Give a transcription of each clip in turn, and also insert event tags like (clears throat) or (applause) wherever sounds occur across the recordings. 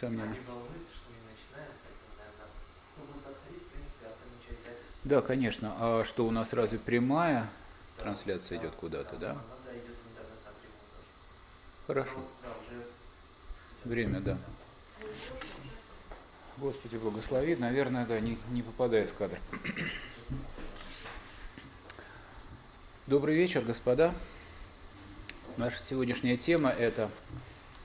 записи. Да, конечно. А что у нас разве прямая трансляция идет куда-то, да? Она, да, идет в интернет напрямую тоже. Хорошо. Ну, Да, уже Время, да. Господи, благослови. Наверное, да, не, не попадает в кадр. Добрый вечер, господа. Наша сегодняшняя тема – это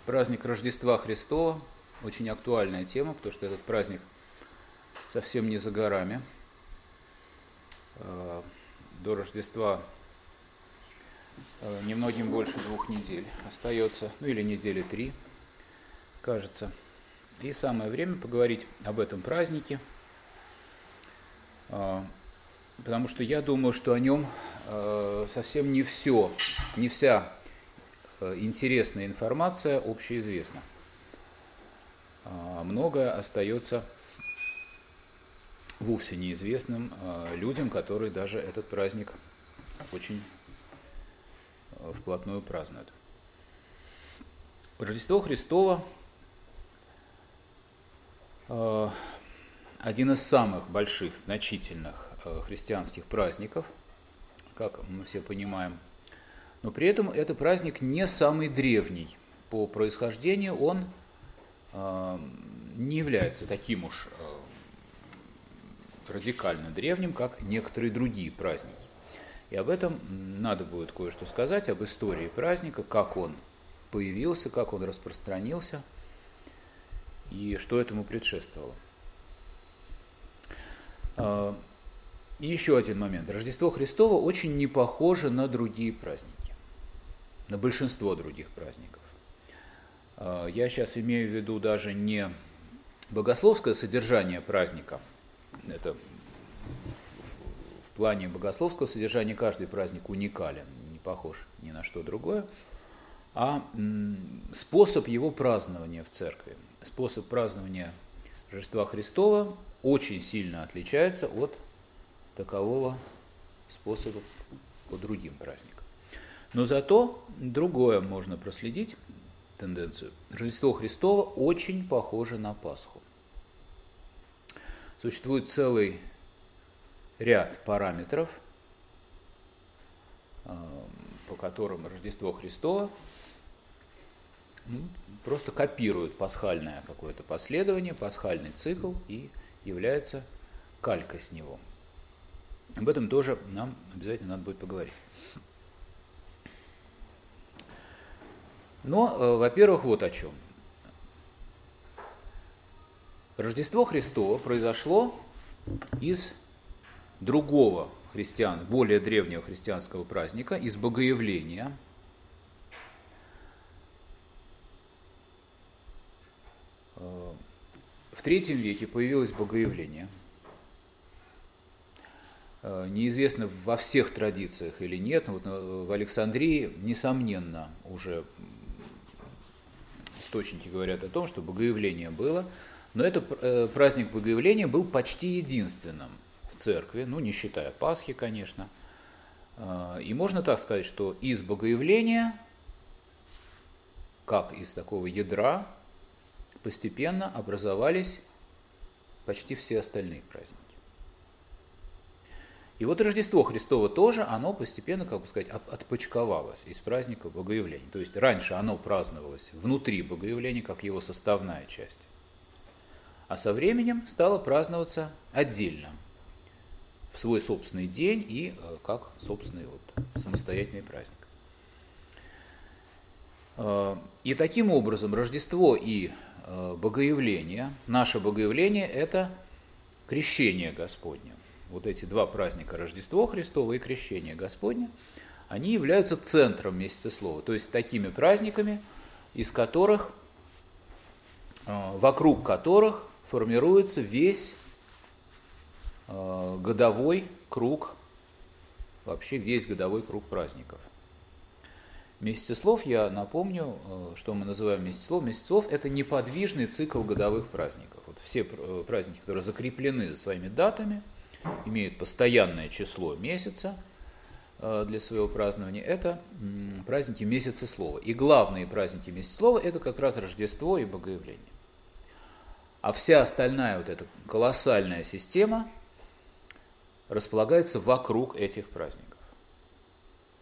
праздник Рождества Христова. Очень актуальная тема, потому что этот праздник совсем не за горами. Э, До Рождества э, немногим больше двух недель остается, ну или недели три, кажется. И самое время поговорить об этом празднике, э, потому что я думаю, что о нем совсем не все, не вся интересная информация общеизвестна. А Многое остается вовсе неизвестным э, людям, которые даже этот праздник очень э, вплотную празднуют. Рождество Христово э, один из самых больших, значительных христианских праздников, как мы все понимаем. Но при этом это праздник не самый древний. По происхождению он не является таким уж э, радикально древним, как некоторые другие праздники. И об этом надо будет кое-что сказать, об истории праздника, как он появился, как он распространился и что этому предшествовало. А, И еще один момент. Рождество Христово очень не похоже на другие праздники, на большинство других праздников. А, Я сейчас имею в виду даже не богословское содержание праздника, это в плане богословского содержания каждый праздник уникален, не похож ни на что другое, а способ его празднования в церкви, способ празднования Рождества Христова очень сильно отличается от такового способа по другим праздникам. Но зато другое можно проследить, тенденцию. Рождество Христово очень похоже на Пасху. Существует целый ряд параметров, э, по которым Рождество Христово ну, просто копирует пасхальное какое-то последование, пасхальный цикл и является калькой с него. Об этом тоже нам обязательно надо будет поговорить. Но, э, во-первых, вот о чем. Рождество Христово произошло из другого христиан, более древнего христианского праздника, из Богоявления. Э, В третьем веке появилось Богоявление. Э, Неизвестно во всех традициях или нет, но вот в Александрии, несомненно, уже источники говорят о том, что Богоявление было, но это э, праздник Богоявления был почти единственным в церкви, ну, не считая Пасхи, конечно. Э, И можно так сказать, что из Богоявления как из такого ядра постепенно образовались почти все остальные праздники. И вот Рождество Христово тоже, оно постепенно, как бы сказать, отпочковалось из праздника Богоявления. То есть раньше оно праздновалось внутри Богоявления, как его составная часть. А со временем стало праздноваться отдельно, в свой собственный день и э, как собственный вот, самостоятельный праздник. Э, и таким образом Рождество и э, Богоявление, наше Богоявление – это крещение Господне вот эти два праздника, Рождество Христово и Крещение Господне, они являются центром месяца слова, то есть такими праздниками, из которых, э, вокруг которых формируется весь э, годовой круг, вообще весь годовой круг праздников. Месяцеслов, я напомню, э, что мы называем месяцеслов. Месяцеслов – это неподвижный цикл годовых праздников. Вот все праздники, которые закреплены за своими датами – имеют постоянное число месяца э, для своего празднования, это праздники месяца слова. И главные праздники месяца слова – это как раз Рождество и Богоявление. А вся остальная вот эта колоссальная система располагается вокруг этих праздников.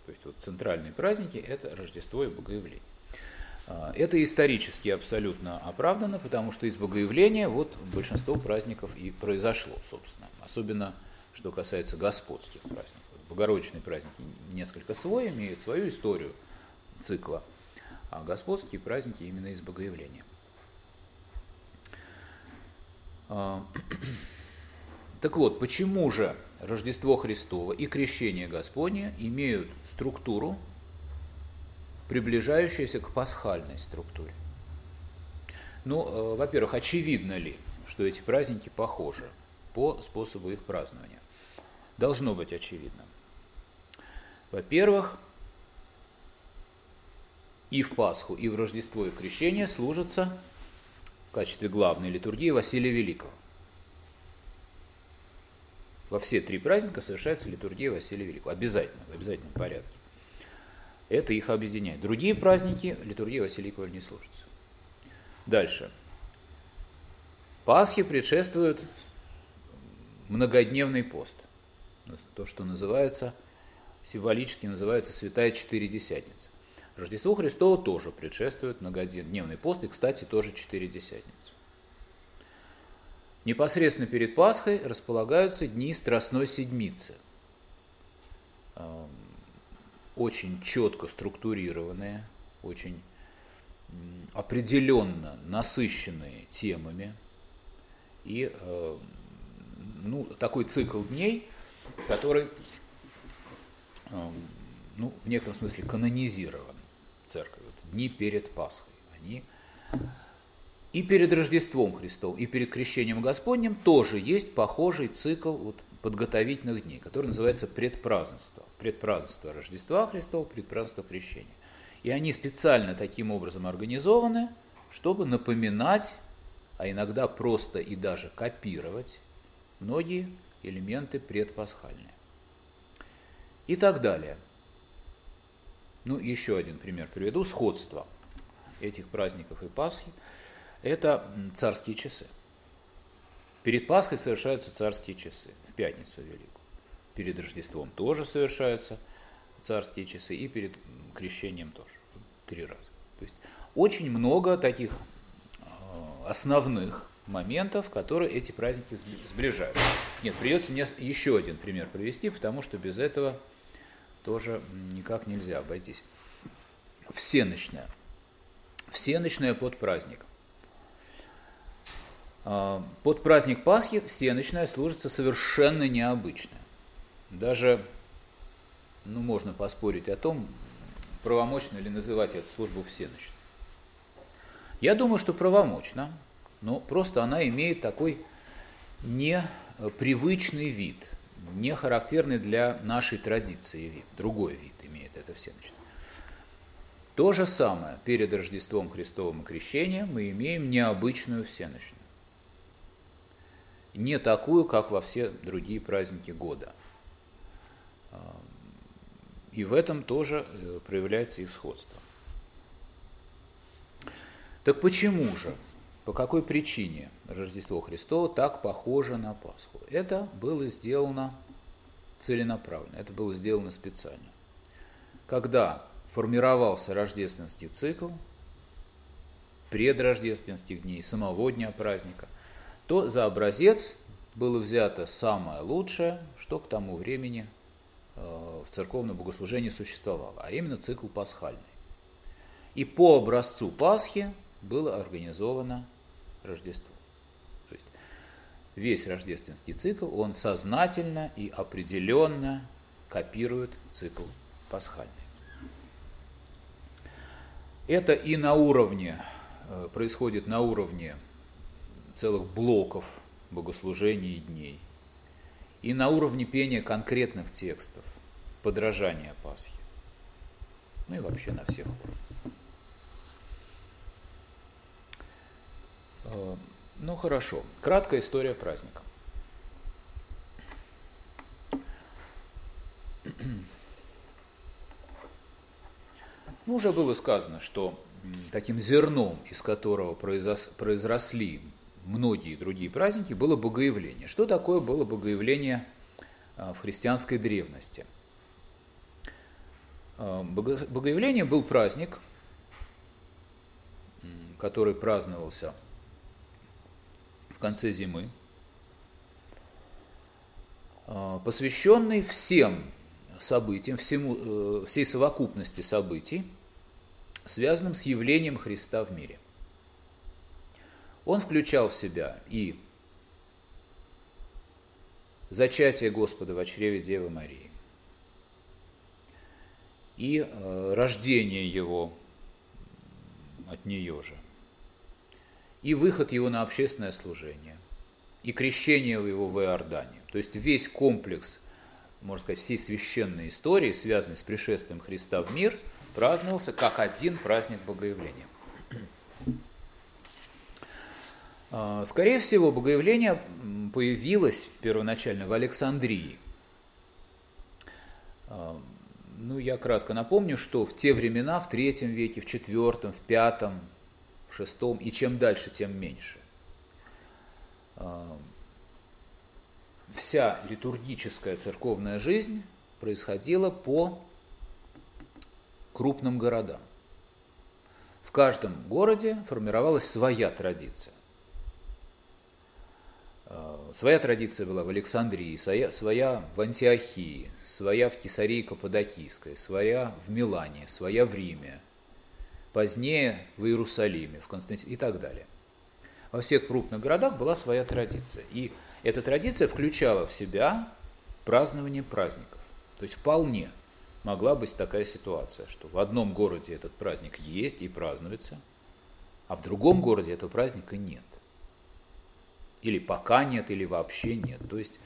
То есть вот центральные праздники – это Рождество и Богоявление. А, это исторически абсолютно оправдано, потому что из Богоявления вот большинство праздников и произошло, собственно. Особенно, что касается господских праздников. Богородичные праздники несколько свой, имеют свою историю цикла, а господские праздники именно из Богоявления. А, (clears throat) так вот, почему же Рождество Христово и Крещение Господне имеют структуру, приближающуюся к пасхальной структуре? Ну, э, во-первых, очевидно ли, что эти праздники похожи? по способу их празднования. Должно быть очевидно. Во-первых, и в Пасху, и в Рождество, и в Крещение служатся в качестве главной литургии Василия Великого. Во все три праздника совершается литургия Василия Великого. Обязательно, в обязательном порядке. Это их объединяет. Другие праздники литургии Василия Великого не служатся. Дальше. Пасхе предшествуют многодневный пост. То, что называется, символически называется Святая Четыредесятница. Рождество Христово тоже предшествует многодневный пост, и, кстати, тоже Четыредесятница. Непосредственно перед Пасхой располагаются дни Страстной Седмицы. Очень четко структурированные, очень определенно насыщенные темами и эм, ну, такой цикл дней, который эм, ну, в некотором смысле канонизирован церковью. Дни перед Пасхой. Они и перед Рождеством Христовым, и перед Крещением Господним тоже есть похожий цикл вот подготовительных дней, который называется предпразднество. Предпразднество Рождества Христова, предпразднество Крещения. И они специально таким образом организованы, чтобы напоминать, а иногда просто и даже копировать многие элементы предпасхальные. И так далее. Ну, еще один пример приведу. Сходство этих праздников и Пасхи – это царские часы. Перед Пасхой совершаются царские часы, в пятницу великую. Перед Рождеством тоже совершаются царские часы, и перед крещением тоже. Три раза. То есть очень много таких а, основных моментов, которые эти праздники сближают. Нет, придется мне еще один пример привести, потому что без этого тоже никак нельзя обойтись. Всеночная. Всеночная под праздник. А, под праздник Пасхи всеночная служится совершенно необычно. Даже, ну, можно поспорить о том, правомочно ли называть эту службу всеночной. Я думаю, что правомочно, но просто она имеет такой непривычный вид, не характерный для нашей традиции вид, другой вид имеет это всеночное. То же самое перед Рождеством Христовым и Крещением мы имеем необычную всеночную. Не такую, как во все другие праздники года. И в этом тоже э, проявляется их сходство. Так почему же, по какой причине Рождество Христово так похоже на Пасху? Это было сделано целенаправленно, это было сделано специально. Когда формировался рождественский цикл, предрождественских дней, самого дня праздника, то за образец было взято самое лучшее, что к тому времени э, в церковном богослужении существовало, а именно цикл пасхальный. И по образцу Пасхи было организовано Рождество. То есть весь рождественский цикл, он сознательно и определенно копирует цикл пасхальный. Это и на уровне, э, происходит на уровне целых блоков богослужений и дней, и на уровне пения конкретных текстов, подражания Пасхи, ну и вообще на всех уровнях. Э, ну хорошо, краткая история праздника. Ну, уже было сказано, что таким зерном, из которого произросли многие другие праздники, было богоявление. Что такое было богоявление э, в христианской древности? Э, богоявление был праздник, который праздновался в конце зимы, э, посвященный всем событиям, всему, всей совокупности событий, связанным с явлением Христа в мире. Он включал в себя и зачатие Господа в чреве Девы Марии, и э, рождение его от нее же, и выход его на общественное служение, и крещение его в Иордане. То есть весь комплекс, можно сказать, всей священной истории, связанной с пришествием Христа в мир, праздновался как один праздник Богоявления. А, скорее всего, богоявление появилось первоначально в Александрии. А, ну, я кратко напомню, что в те времена, в третьем веке, в четвертом, в пятом, в шестом, и чем дальше, тем меньше. А, вся литургическая церковная жизнь происходила по крупным городам. В каждом городе формировалась своя традиция. Э, своя традиция была в Александрии, своя, своя в Антиохии, своя в Кесарии Каппадокийской, своя в Милане, своя в Риме, позднее в Иерусалиме, в Константине и так далее. Во всех крупных городах была своя традиция. И эта традиция включала в себя празднование праздников. То есть вполне могла быть такая ситуация, что в одном городе этот праздник есть и празднуется, а в другом городе этого праздника нет или пока нет, или вообще нет. То есть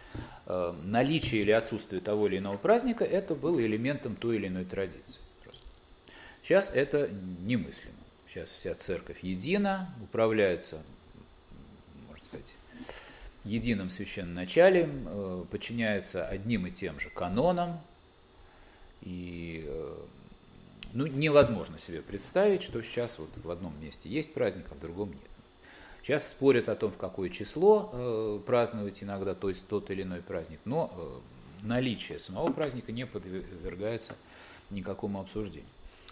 э, наличие или отсутствие того или иного праздника это было элементом той или иной традиции. Просто. Сейчас это немыслимо. Сейчас вся церковь едина, управляется, можно сказать, единым священноначалием, э, подчиняется одним и тем же канонам. И э, ну, невозможно себе представить, что сейчас вот в одном месте есть праздник, а в другом нет. Сейчас спорят о том, в какое число э, праздновать иногда, то есть тот или иной праздник, но э, наличие самого праздника не подвергается никакому обсуждению.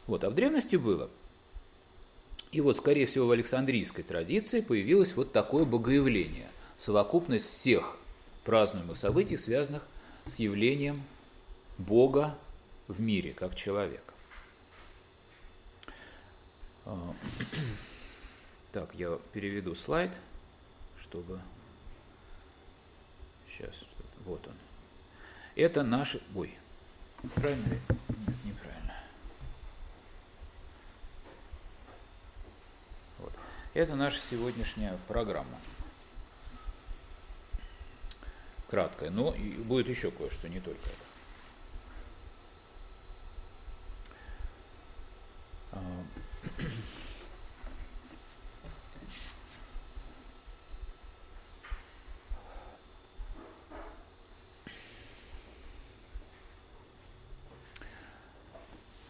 Вот, а в древности было. И вот, скорее всего, в Александрийской традиции появилось вот такое богоявление, совокупность всех празднуемых событий, связанных с явлением Бога в мире, как человека. Так, я переведу слайд, чтобы... Сейчас, вот он. Это наши... Ой, правильно? Нет, неправильно. Вот. Это наша сегодняшняя программа. Краткая, но будет еще кое-что, не только это.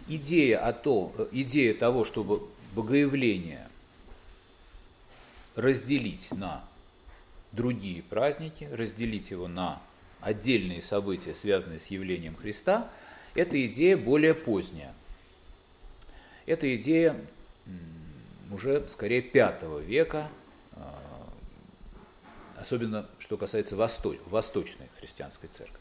Идея, о том, идея того, чтобы богоявление разделить на другие праздники, разделить его на отдельные события, связанные с явлением Христа, эта идея более поздняя. Эта идея уже скорее V века, а, особенно что касается восточной христианской церкви.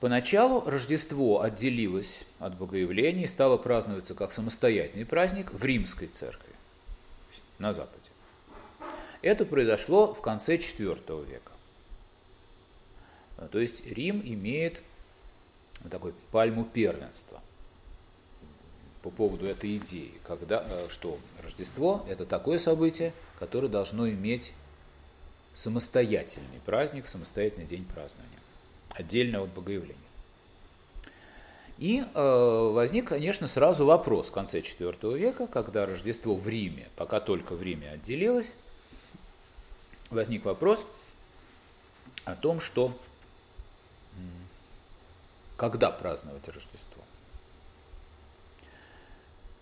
Поначалу Рождество отделилось от Богоявления и стало праздноваться как самостоятельный праздник в римской церкви, на Западе. Это произошло в конце IV века. То есть Рим имеет такой пальму первенства по поводу этой идеи, когда, э, что Рождество – это такое событие, которое должно иметь самостоятельный праздник, самостоятельный день празднования отдельно от Богоявления. И э, возник, конечно, сразу вопрос в конце IV века, когда Рождество в Риме, пока только в Риме отделилось, возник вопрос о том, что когда праздновать Рождество.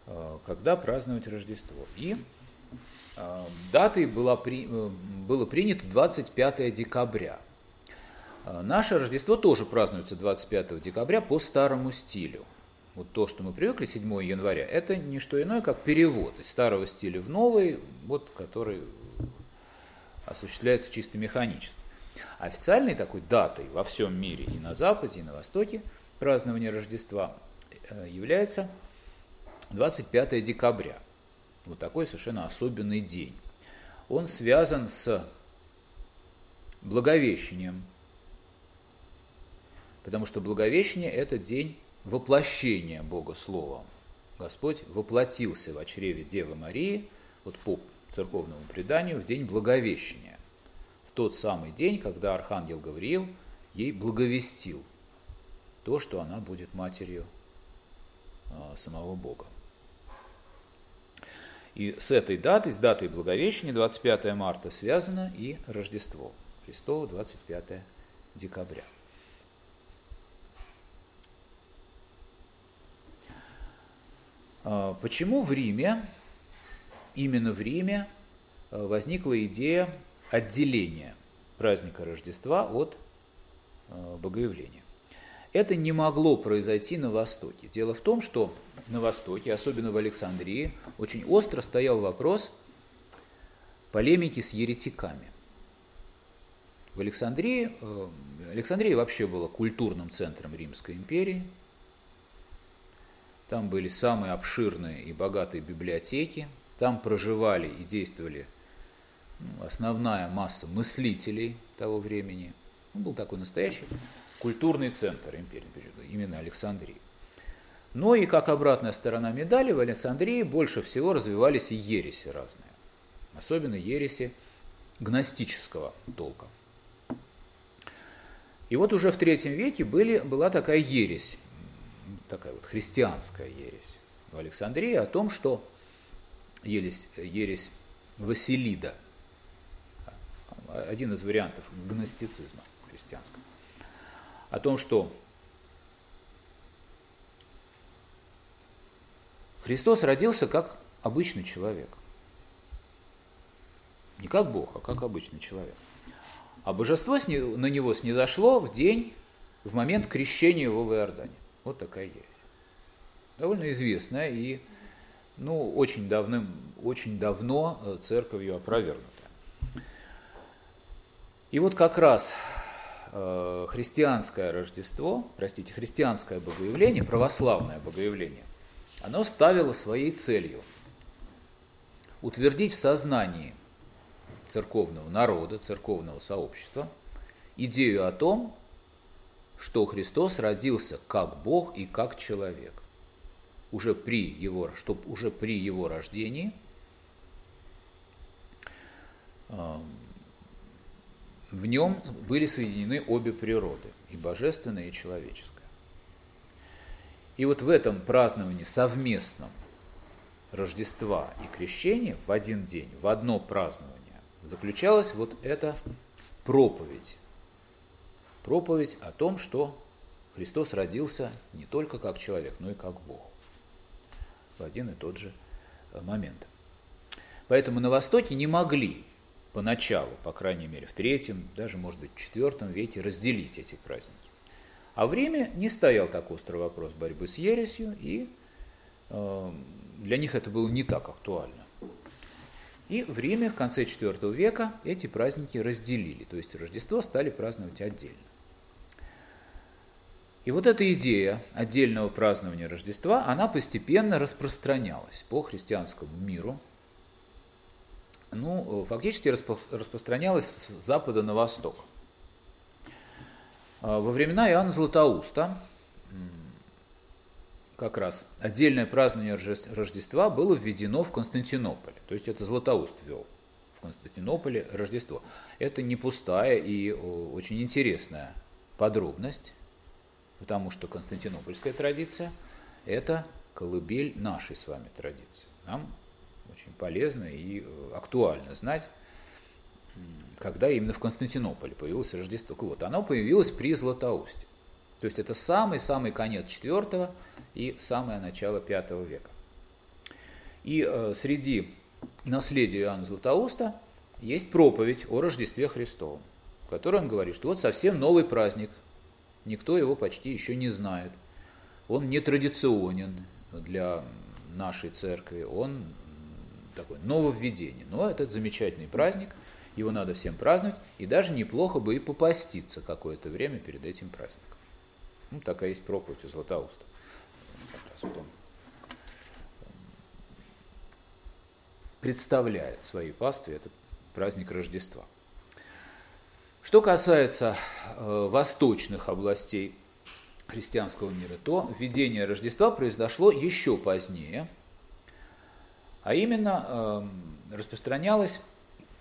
Э, когда праздновать Рождество. И э, датой была при, э, было принято 25 декабря. А, наше Рождество тоже празднуется 25 декабря по старому стилю. Вот то, что мы привыкли 7 января, это не что иное, как перевод из старого стиля в новый, вот, который осуществляется чисто механически. Официальной такой датой во всем мире, и на Западе, и на Востоке, празднования Рождества э, является 25 декабря. Вот такой совершенно особенный день. Он связан с Благовещением, потому что Благовещение – это день воплощения Бога Словом. Господь воплотился в чреве Девы Марии, вот по церковному преданию, в день Благовещения, в тот самый день, когда Архангел Гавриил ей благовестил то, что она будет матерью а, самого Бога. И с этой датой, с датой Благовещения, 25 марта, связано и Рождество Христово, 25 декабря. Почему в Риме, именно в Риме, а, возникла идея отделения праздника Рождества от а, Богоявления? Это не могло произойти на Востоке. Дело в том, что на Востоке, особенно в Александрии, очень остро стоял вопрос полемики с еретиками. В Александрии, Александрия вообще была культурным центром Римской империи – там были самые обширные и богатые библиотеки. Там проживали и действовали ну, основная масса мыслителей того времени. Он был такой настоящий культурный центр империи, именно Александрии. Но и как обратная сторона медали, в Александрии больше всего развивались и ереси разные. Особенно ереси гностического толка. И вот уже в третьем веке были, была такая ересь такая вот христианская ересь в Александрии о том, что ересь, ересь Василида, один из вариантов гностицизма христианского, о том, что Христос родился как обычный человек. Не как Бог, а как обычный человек. А божество на него снизошло в день, в момент крещения его в Иордане. Вот такая ересь. Довольно известная и ну, очень, давным, очень давно э, церковью опровергнутая. И вот как раз э, христианское Рождество, простите, христианское богоявление, православное богоявление, оно ставило своей целью утвердить в сознании церковного народа, церковного сообщества идею о том, что Христос родился как Бог и как человек. Уже при его, чтоб уже при его рождении в нем были соединены обе природы, и божественная, и человеческая. И вот в этом праздновании совместном Рождества и Крещения в один день, в одно празднование, заключалась вот эта проповедь. Проповедь о том, что Христос родился не только как человек, но и как Бог. В один и тот же э, момент. Поэтому на Востоке не могли поначалу, по крайней мере в третьем, даже может быть в четвертом веке разделить эти праздники. А в Риме не стоял так острый вопрос борьбы с ересью, и э, для них это было не так актуально. И в Риме в конце IV века эти праздники разделили, то есть Рождество стали праздновать отдельно. И вот эта идея отдельного празднования Рождества, она постепенно распространялась по христианскому миру. Ну, фактически распро распространялась с запада на восток. А во времена Иоанна Златоуста как раз отдельное празднование Рождества было введено в Константинополе. То есть это Златоуст ввел в Константинополе Рождество. Это не пустая и очень интересная подробность потому что константинопольская традиция – это колыбель нашей с вами традиции. Нам очень полезно и э, актуально знать, когда именно в Константинополе появилось Рождество. Вот, оно появилось при Златоусте. То есть это самый-самый конец IV и самое начало V века. И э, среди наследия Иоанна Златоуста есть проповедь о Рождестве Христовом, в которой он говорит, что вот совсем новый праздник – Никто его почти еще не знает. Он не традиционен для нашей церкви, он такой нововведение. Но этот замечательный праздник, его надо всем праздновать, и даже неплохо бы и попаститься какое-то время перед этим праздником. Ну, такая есть проповедь у Златоуста. Он представляет своей пастве этот праздник Рождества. Что касается э, восточных областей христианского мира, то введение Рождества произошло еще позднее, а именно э, распространялось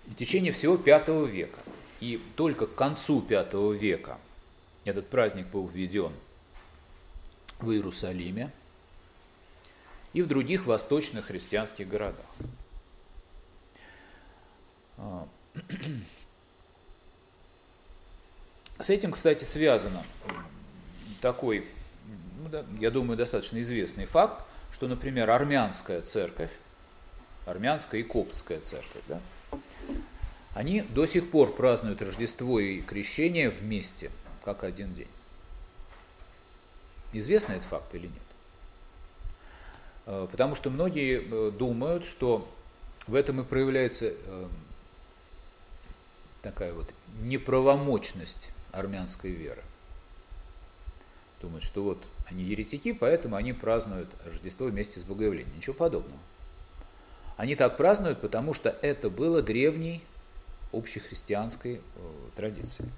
в течение всего V века. И только к концу V века этот праздник был введен в Иерусалиме и в других восточных христианских городах. (clears throat) С этим, кстати, связано такой, ну я думаю, достаточно известный факт, что, например, армянская церковь, армянская и коптская церковь, да, они до сих пор празднуют Рождество и Крещение вместе, как один день. Известно этот факт или нет? Э, потому что многие э, думают, что в этом и проявляется э, такая вот неправомочность армянской веры. Думают, что вот они еретики, поэтому они празднуют Рождество вместе с Богоявлением. Ничего подобного. Они так празднуют, потому что это было древней общехристианской э, традицией.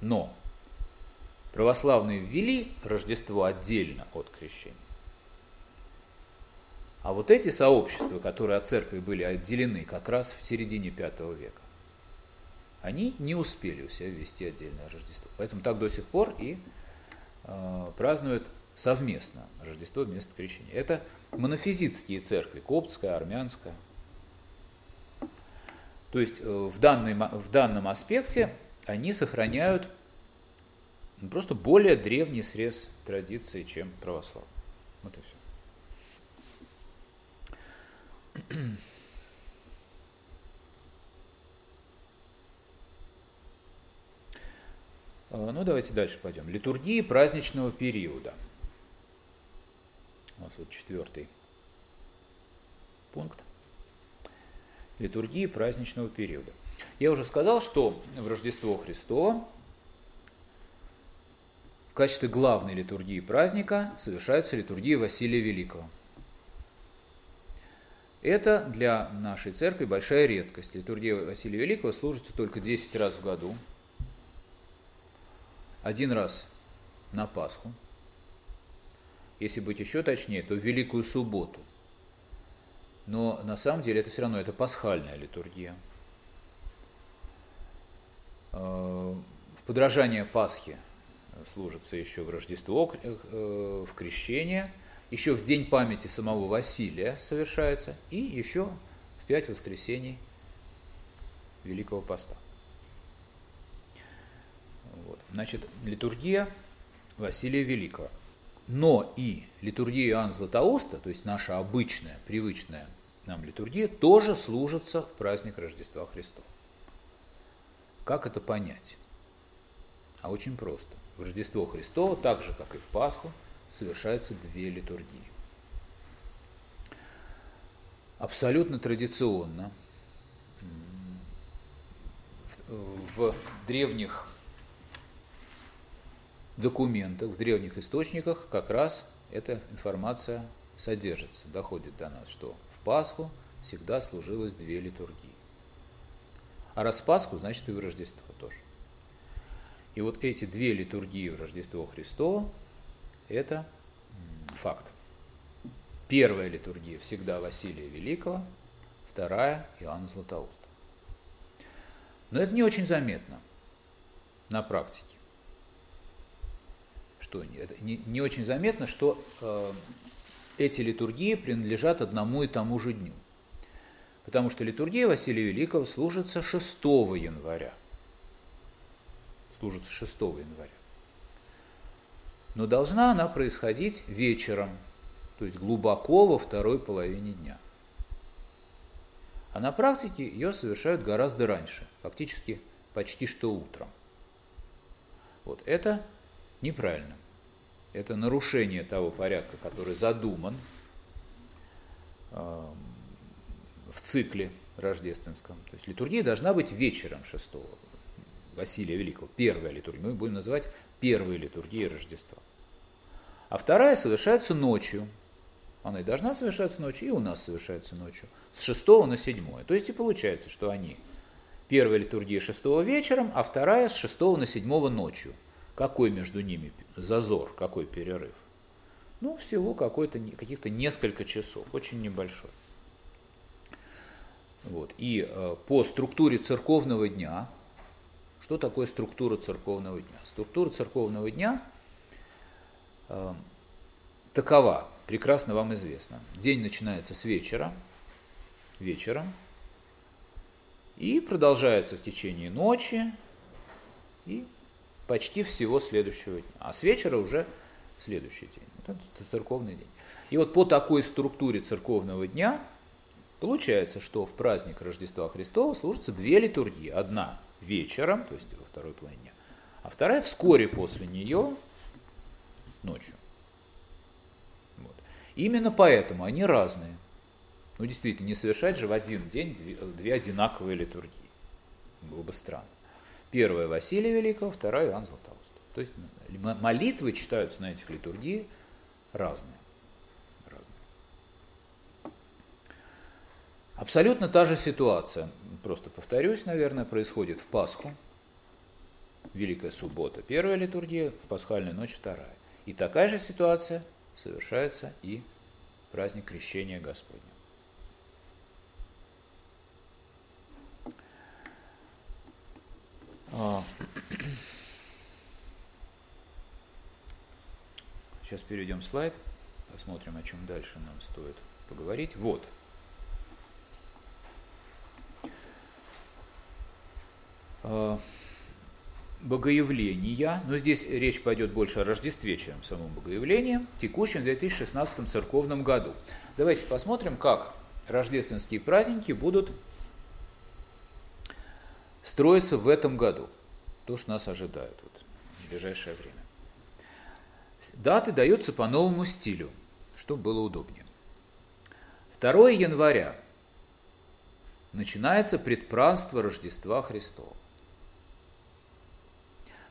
Но православные ввели Рождество отдельно от крещения. А вот эти сообщества, которые от церкви были отделены как раз в середине V века, они не успели у себя ввести отдельное Рождество. Поэтому так до сих пор и э, празднуют совместно Рождество вместо крещения. Это монофизитские церкви, коптская, армянская. То есть э, в, данной, в данном аспекте они сохраняют просто более древний срез традиции, чем православие. Вот и все. Ну, давайте дальше пойдем. Литургии праздничного периода. У нас вот четвертый пункт. Литургии праздничного периода. Я уже сказал, что в Рождество Христово в качестве главной литургии праздника совершается литургия Василия Великого. Это для нашей церкви большая редкость. Литургия Василия Великого служится только 10 раз в году – один раз на Пасху, если быть еще точнее, то в Великую Субботу. Но на самом деле это все равно это пасхальная литургия. Э, в подражание Пасхи служится еще в Рождество, э, в Крещение, еще в День памяти самого Василия совершается, и еще в пять воскресений Великого Поста. Значит, литургия Василия Великого. Но и литургия Иоанна Златоуста, то есть наша обычная, привычная нам литургия, тоже служится в праздник Рождества Христова. Как это понять? А очень просто. В Рождество Христово, так же, как и в Пасху, совершаются две литургии. Абсолютно традиционно в древних документах, в древних источниках как раз эта информация содержится, доходит до нас, что в Пасху всегда служилось две литургии. А раз Пасху, значит и в Рождество тоже. И вот эти две литургии в Рождество Христово – это факт. Первая литургия всегда Василия Великого, вторая – Иоанна Златоуста. Но это не очень заметно на практике. Что не, не очень заметно, что э, эти литургии принадлежат одному и тому же дню. Потому что литургия Василия Великого служится 6 января. Служится 6 января. Но должна она происходить вечером, то есть глубоко во второй половине дня. А на практике ее совершают гораздо раньше, фактически почти что утром. Вот это неправильно. Это нарушение того порядка, который задуман э, в цикле рождественском. То есть литургия должна быть вечером 6 Василия Великого. Первая литургия. Мы будем называть первой литургией Рождества. А вторая совершается ночью. Она и должна совершаться ночью, и у нас совершается ночью с 6 на 7. То есть и получается, что они первая литургия 6 вечером, а вторая с 6 на 7 ночью. Какой между ними зазор, какой перерыв? Ну, всего какой-то, каких-то несколько часов, очень небольшой. Вот. И э, по структуре церковного дня, что такое структура церковного дня? Структура церковного дня э, такова, прекрасно вам известно. День начинается с вечера, вечером и продолжается в течение ночи и почти всего следующего дня. А с вечера уже следующий день. Вот это церковный день. И вот по такой структуре церковного дня получается, что в праздник Рождества Христова служатся две литургии. Одна вечером, то есть во второй половине дня, а вторая вскоре после нее ночью. Вот. Именно поэтому они разные. Ну, действительно, не совершать же в один день две, одинаковые литургии. Было бы странно. Первая Василия Великого, вторая Иоанн Златоуст. То есть молитвы читаются на этих литургии разные. Абсолютно та же ситуация, просто повторюсь, наверное, происходит в Пасху, Великая Суббота, первая литургия, в Пасхальную ночь вторая. И такая же ситуация совершается и праздник Крещения Господня. А. Сейчас перейдем слайд, посмотрим, о чем дальше нам стоит поговорить. Вот. А, богоявления, но здесь речь пойдет больше о Рождестве, чем о самом богоявлении, текущем в 2016 церковном году. Давайте посмотрим, как рождественские праздники будут строится в этом году. То, что нас ожидает вот, в ближайшее время. Даты даются по новому стилю, чтобы было удобнее. 2 января начинается предпраздство Рождества Христова.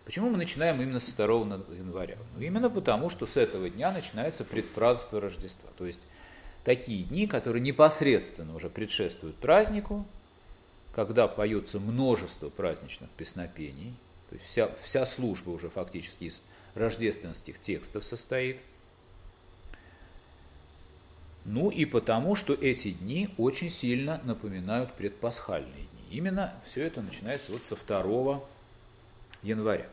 Почему мы начинаем именно с 2 января? Ну, именно потому, что с этого дня начинается предпраздство Рождества. То есть такие дни, которые непосредственно уже предшествуют празднику, когда поется множество праздничных песнопений, то есть вся, вся служба уже фактически из рождественских текстов состоит. Ну и потому, что эти дни очень сильно напоминают предпасхальные дни. Именно все это начинается вот со 2 января.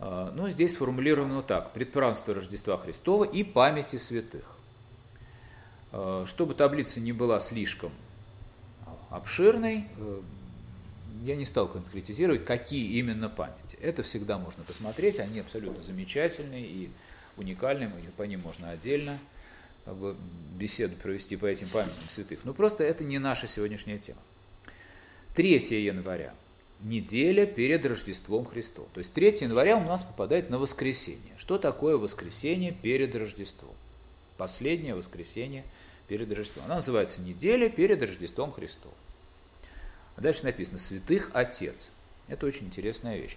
А, ну, здесь сформулировано так. Предпразднство Рождества Христова и памяти святых. А, чтобы таблица не была слишком обширный. Э, я не стал конкретизировать, какие именно памяти. Это всегда можно посмотреть, они абсолютно замечательные и уникальные, по ним можно отдельно как бы, беседу провести по этим памятникам святых. Но просто это не наша сегодняшняя тема. 3 января – неделя перед Рождеством Христом. То есть 3 января у нас попадает на воскресенье. Что такое воскресенье перед Рождеством? Последнее воскресенье перед Рождеством. Она называется неделя перед Рождеством Христом. А дальше написано «Святых Отец». Это очень интересная вещь.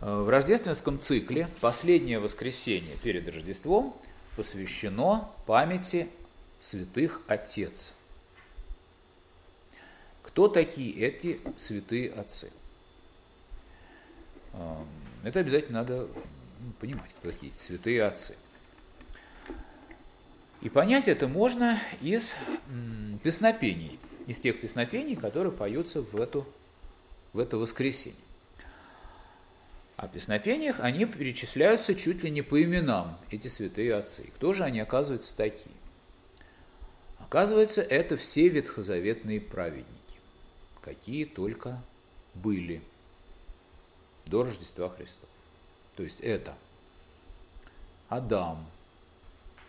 Э, в рождественском цикле последнее воскресенье перед Рождеством посвящено памяти святых Отец. Кто такие эти святые отцы? Эм, это обязательно надо понимать, кто такие святые отцы. И понять это можно из песнопений, из тех песнопений, которые поются в, эту, в это воскресенье. В песнопениях они перечисляются чуть ли не по именам, эти святые отцы. Кто же они, оказываются, такие? Оказывается, это все ветхозаветные праведники, какие только были до Рождества Христова. То есть это Адам,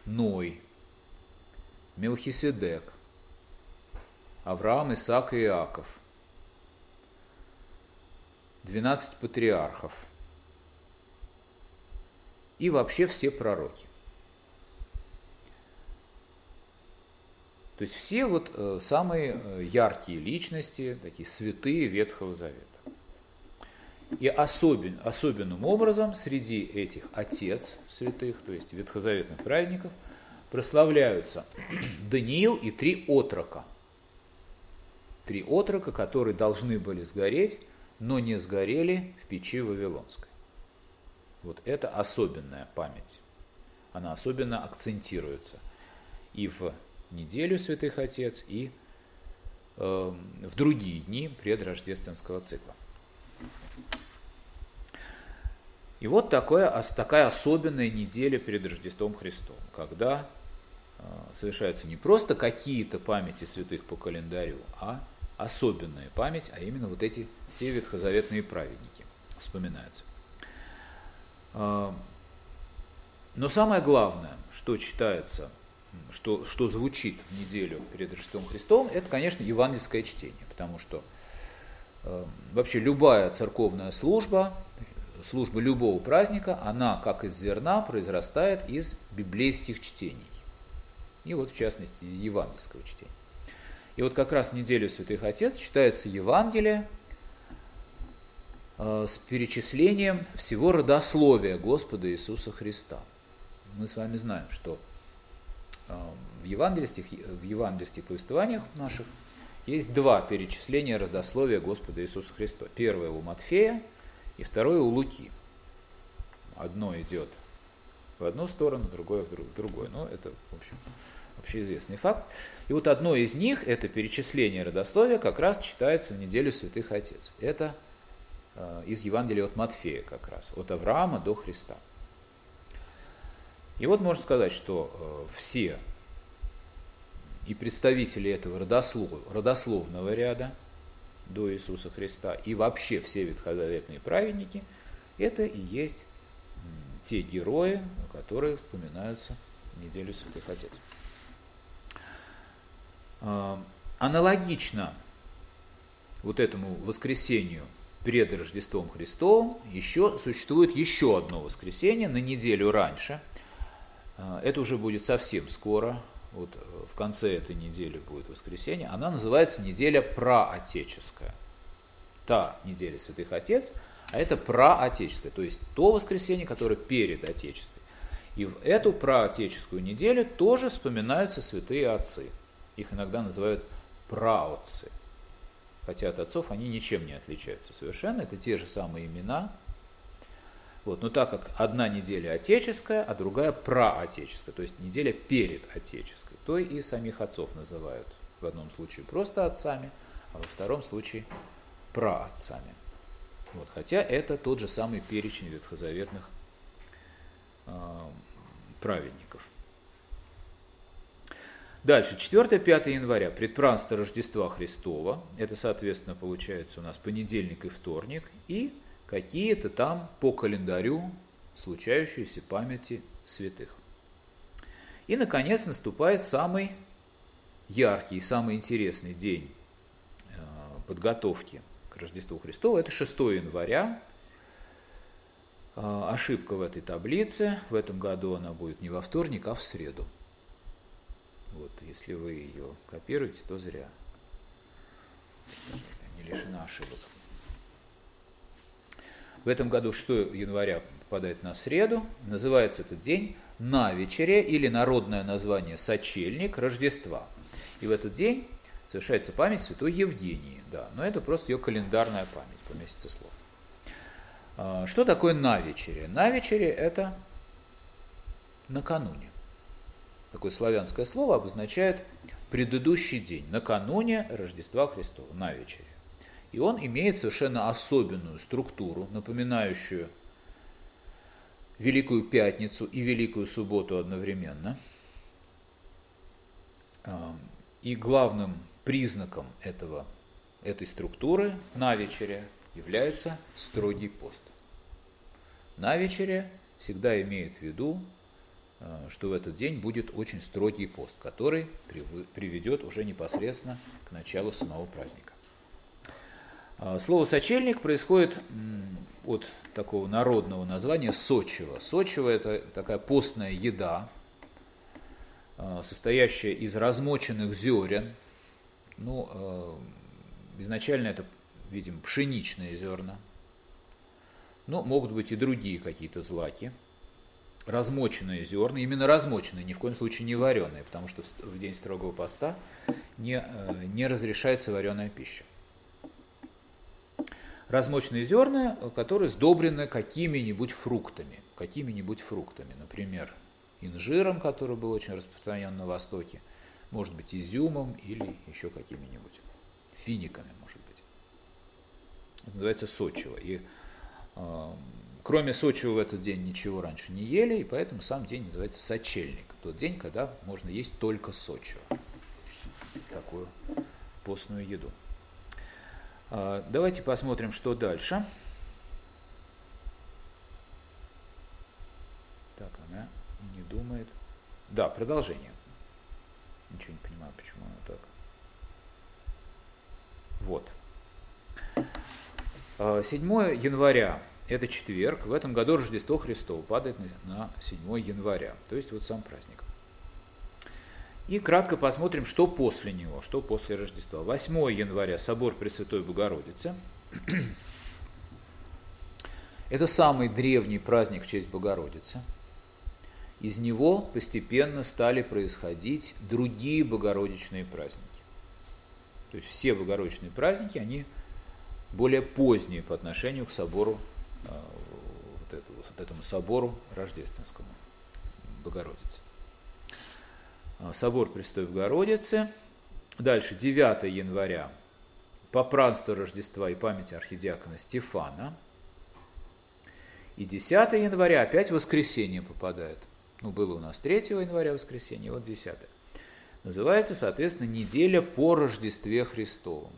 Ной, Мелхиседек, Авраам, Исаак и Иаков, 12 патриархов – и вообще все пророки. То есть все вот э, самые э, яркие личности, такие святые Ветхого Завета. И особен, особенным образом среди этих отец святых, то есть ветхозаветных праведников, прославляются (clears throat) Даниил и три отрока. Три отрока, которые должны были сгореть, но не сгорели в печи Вавилонской. Вот это особенная память. Она особенно акцентируется и в неделю Святых Отец, и э, в другие дни предрождественского цикла. И вот такое, такая особенная неделя перед Рождеством Христом, когда э, совершаются не просто какие-то памяти святых по календарю, а особенная память, а именно вот эти все ветхозаветные праведники вспоминаются. А, но самое главное, что читается, что, что звучит в неделю перед Рождеством Христом, это, конечно, евангельское чтение, потому что э, вообще любая церковная служба, служба любого праздника, она, как из зерна, произрастает из библейских чтений. И вот, в частности, из евангельского чтения. И вот как раз в неделю Святых Отец читается Евангелие, Э, с перечислением всего родословия Господа Иисуса Христа. Мы с вами знаем, что э, в евангельских, в евангельских повествованиях наших есть два перечисления родословия Господа Иисуса Христа. Первое у Матфея и второе у Луки. Одно идет в одну сторону, другое в другую. Но это, в общем, общеизвестный факт. И вот одно из них, это перечисление родословия, как раз читается в неделю Святых Отец. Это Э, из Евангелия от Матфея как раз, от Авраама до Христа. И вот можно сказать, что э, все и представители этого родослов, родословного ряда до Иисуса Христа, и вообще все ветхозаветные праведники, это и есть те герои, которые вспоминаются в неделю Святых Отец. Э, аналогично вот этому воскресению перед Рождеством Христовым еще существует еще одно воскресенье на неделю раньше. А, это уже будет совсем скоро, вот э, в конце этой недели будет воскресенье. Она называется неделя праотеческая. Та неделя Святых Отец, а это праотеческая, то есть то воскресенье, которое перед Отеческой. И в эту праотеческую неделю тоже вспоминаются святые отцы. Их иногда называют праотцы хотя от отцов они ничем не отличаются совершенно, это те же самые имена. Вот, но так как одна неделя отеческая, а другая проотеческая, то есть неделя перед отеческой, то и самих отцов называют в одном случае просто отцами, а во втором случае праотцами. Вот, хотя это тот же самый перечень ветхозаветных э, праведников. Дальше, 4-5 января, предпразднство Рождества Христова, это, соответственно, получается у нас понедельник и вторник, и какие-то там по календарю случающиеся памяти святых. И, наконец, наступает самый яркий, самый интересный день э, подготовки к Рождеству Христову. Это 6 января. Э, ошибка в этой таблице. В этом году она будет не во вторник, а в среду. Вот, если вы ее копируете, то зря. Не лишена ошибок. В этом году 6 января попадает на среду. Называется этот день на вечере или народное название сочельник Рождества. И в этот день совершается память святой Евгении. Да, но это просто ее календарная память по месяцеслов. А, что такое на вечере? На вечере это накануне такое славянское слово, обозначает предыдущий день, накануне Рождества Христова, на вечере. И он имеет совершенно особенную структуру, напоминающую Великую Пятницу и Великую Субботу одновременно. И главным признаком этого, этой структуры на вечере является строгий пост. На вечере всегда имеет в виду что в этот день будет очень строгий пост, который приведет уже непосредственно к началу самого праздника. А, слово «сочельник» происходит от такого народного названия «сочево». Сочево – это такая постная еда, а, состоящая из размоченных зерен. Ну, э, изначально это, видимо, пшеничные зерна. Но могут быть и другие какие-то злаки – размоченные зерна, именно размоченные, ни в коем случае не вареные, потому что в день строгого поста не, э, не разрешается вареная пища. Размоченные зерна, которые сдобрены какими-нибудь фруктами, какими-нибудь фруктами, например, инжиром, который был очень распространен на Востоке, может быть, изюмом или еще какими-нибудь финиками, может быть. Это называется сочево. И э, Кроме Сочи в этот день ничего раньше не ели, и поэтому сам день называется сочельник. Тот день, когда можно есть только Сочи. Такую постную еду. А, давайте посмотрим, что дальше. Так, она не думает. Да, продолжение. Ничего не понимаю, почему она так. Вот. 7 а, января это четверг, в этом году Рождество Христово падает на 7 января, то есть вот сам праздник. И кратко посмотрим, что после него, что после Рождества. 8 января собор Пресвятой Богородицы. (clears throat) Это самый древний праздник в честь Богородицы. Из него постепенно стали происходить другие богородичные праздники. То есть все богородичные праздники, они более поздние по отношению к собору вот, это, вот этому собору рождественскому Богородицы. Э, собор Престой Богородицы. Дальше, 9 января, попранство Рождества и памяти архидиакона Стефана. И 10 января опять воскресенье попадает. Ну, было у нас 3 января воскресенье, вот 10. Называется, соответственно, неделя по Рождестве Христовом.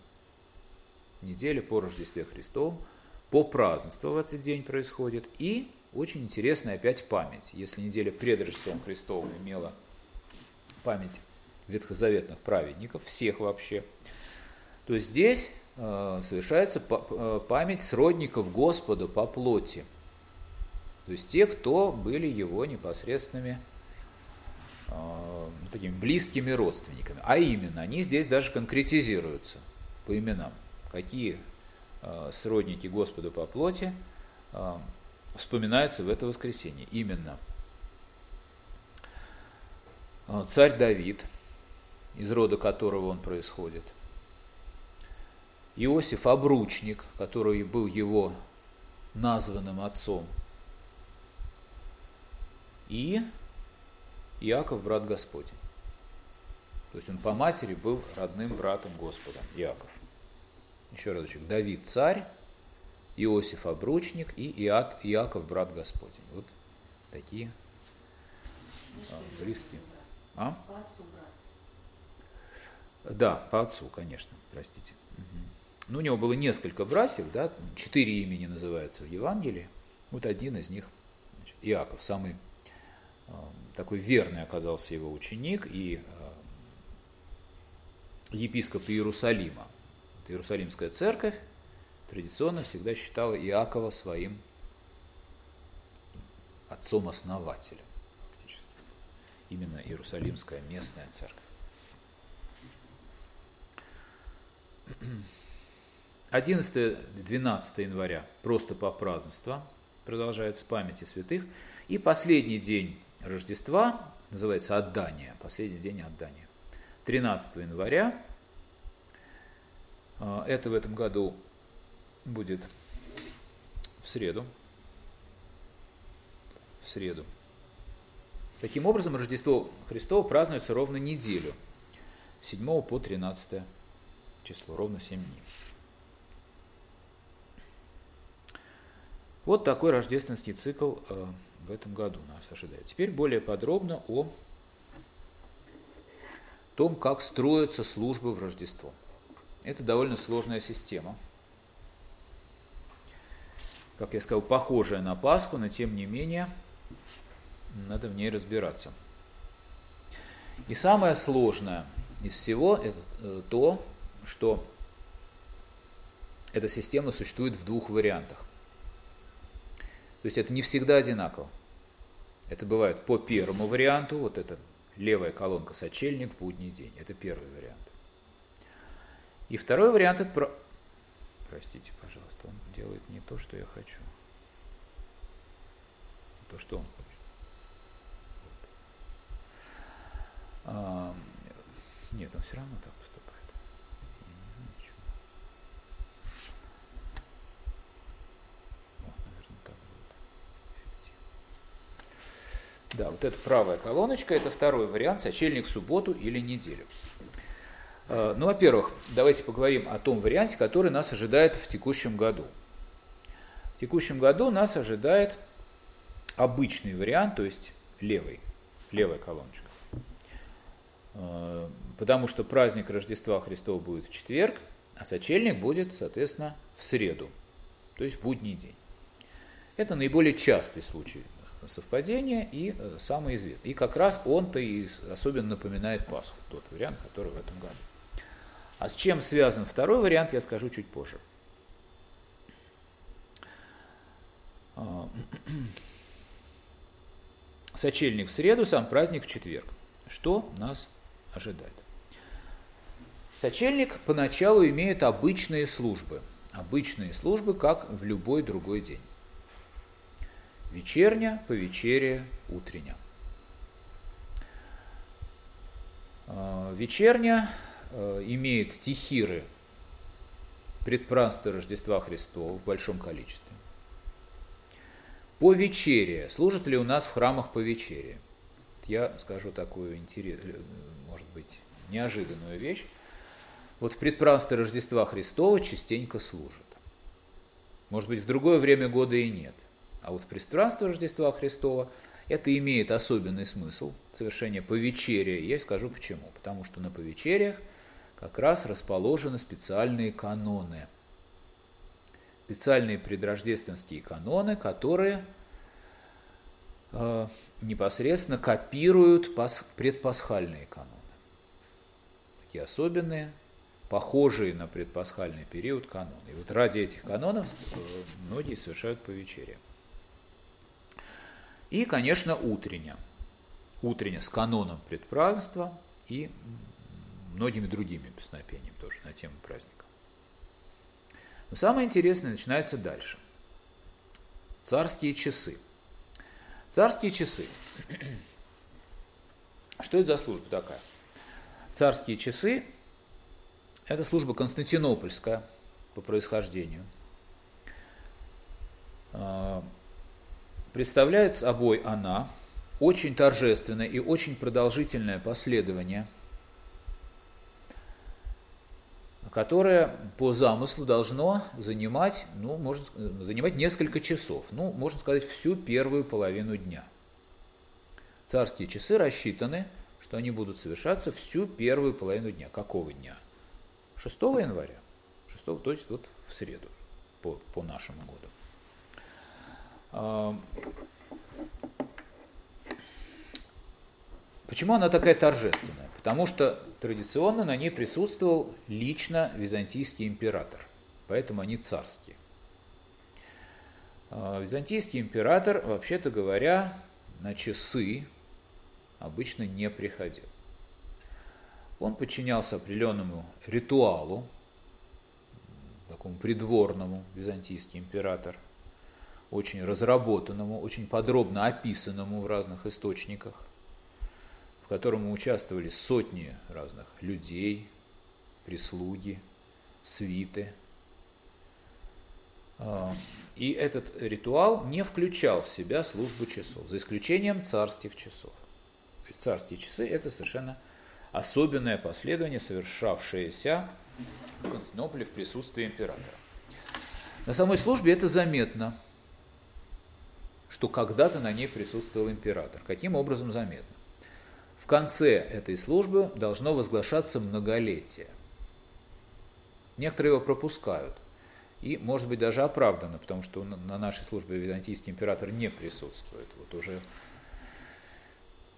Неделя по Рождестве Христовом – по празднеству в этот день происходит. И очень интересная опять память. Если неделя пред Рождеством Христовым имела память ветхозаветных праведников, всех вообще, то здесь э, совершается э, память сродников Господа по плоти. То есть те, кто были его непосредственными э, такими близкими родственниками. А именно, они здесь даже конкретизируются по именам. Какие сродники Господу по плоти, э, вспоминаются в это воскресенье. Именно э, царь Давид, из рода которого он происходит, Иосиф Обручник, который был его названным отцом, и Иаков, брат Господень. То есть он по матери был родным братом Господа, Иаков еще разочек, Давид царь, Иосиф обручник и Иак, Иаков брат Господень. Вот такие а, близкие. А? Да, по отцу, конечно, простите. Ну, у него было несколько братьев, да, четыре имени называются в Евангелии. Вот один из них, значит, Иаков, самый э, такой верный оказался его ученик и э, епископ Иерусалима. Иерусалимская церковь традиционно всегда считала Иакова своим отцом-основателем, фактически. Именно Иерусалимская местная церковь. 11-12 января просто по празднества, продолжается памяти святых. И последний день Рождества, называется отдание, последний день отдания. 13 января, это в этом году будет в среду, в среду. Таким образом, Рождество Христово празднуется ровно неделю, с 7 по 13 число, ровно 7 дней. Вот такой рождественский цикл э, в этом году нас ожидает. Теперь более подробно о том, как строятся службы в Рождество. Это довольно сложная система. Как я сказал, похожая на Пасху, но тем не менее надо в ней разбираться. И самое сложное из всего это э, то, что эта система существует в двух вариантах. То есть это не всегда одинаково. Это бывает по первому варианту, вот это левая колонка сочельник будний день. Это первый вариант. И второй вариант это про... Простите, пожалуйста, он делает не то, что я хочу. То, что он хочет. А, нет, он все равно так Да, вот эта правая колоночка, это второй вариант, сочельник в субботу или неделю. Э, ну, во-первых, давайте поговорим о том варианте, который нас ожидает в текущем году. В текущем году нас ожидает обычный вариант, то есть левый, левая колоночка. Э, потому что праздник Рождества Христова будет в четверг, а сочельник будет, соответственно, в среду, то есть в будний день. Это наиболее частый случай совпадение и э, самый известный. И как раз он-то и особенно напоминает Пасху, тот вариант, который в этом году. А с чем связан второй вариант, я скажу чуть позже. А, (clears throat) сочельник в среду, сам праздник в четверг. Что нас ожидает? Сочельник поначалу имеет обычные службы. Обычные службы, как в любой другой день. Вечерня, повечерие, утрення. А, вечерня э, имеет стихиры предпразднства Рождества Христова в большом количестве. По вечере. Служат ли у нас в храмах по вечере? Я скажу такую интересную, э, может быть, неожиданную вещь. Вот в предпразднство Рождества Христова частенько служат. Может быть, в другое время года и нет. А вот пристранство Рождества Христова это имеет особенный смысл, совершение повечерия. Я скажу почему. Потому что на повечериях как раз расположены специальные каноны. Специальные предрождественские каноны, которые э, непосредственно копируют пас, предпасхальные каноны. Такие особенные, похожие на предпасхальный период каноны. И вот ради этих канонов э, многие совершают повечерие. И, конечно, утренняя. Утренняя с каноном предпразднства и многими другими песнопениями тоже на тему праздника. Но самое интересное начинается дальше. Царские часы. Царские часы. (clears throat) Что это за служба такая? Царские часы – это служба константинопольская по происхождению. А, представляет собой она очень торжественное и очень продолжительное последование, которое по замыслу должно занимать, ну, можно, занимать несколько часов, ну, можно сказать, всю первую половину дня. Царские часы рассчитаны, что они будут совершаться всю первую половину дня. Какого дня? 6 января. 6, то есть вот в среду, по, по нашему году. Почему она такая торжественная? Потому что традиционно на ней присутствовал лично византийский император, поэтому они царские. А, византийский император, вообще-то говоря, на часы обычно не приходил. Он подчинялся определенному ритуалу, такому придворному византийский император, очень разработанному, очень подробно описанному в разных источниках, в котором участвовали сотни разных людей, прислуги, свиты. А, и этот ритуал не включал в себя службу часов, за исключением царских часов. Царские часы – это совершенно особенное последование, совершавшееся в Константинополе в присутствии императора. На самой службе это заметно, что когда-то на ней присутствовал император. Каким образом заметно? В конце этой службы должно возглашаться многолетие. Некоторые его пропускают. И, может быть, даже оправданно, потому что на нашей службе византийский император не присутствует. Вот уже,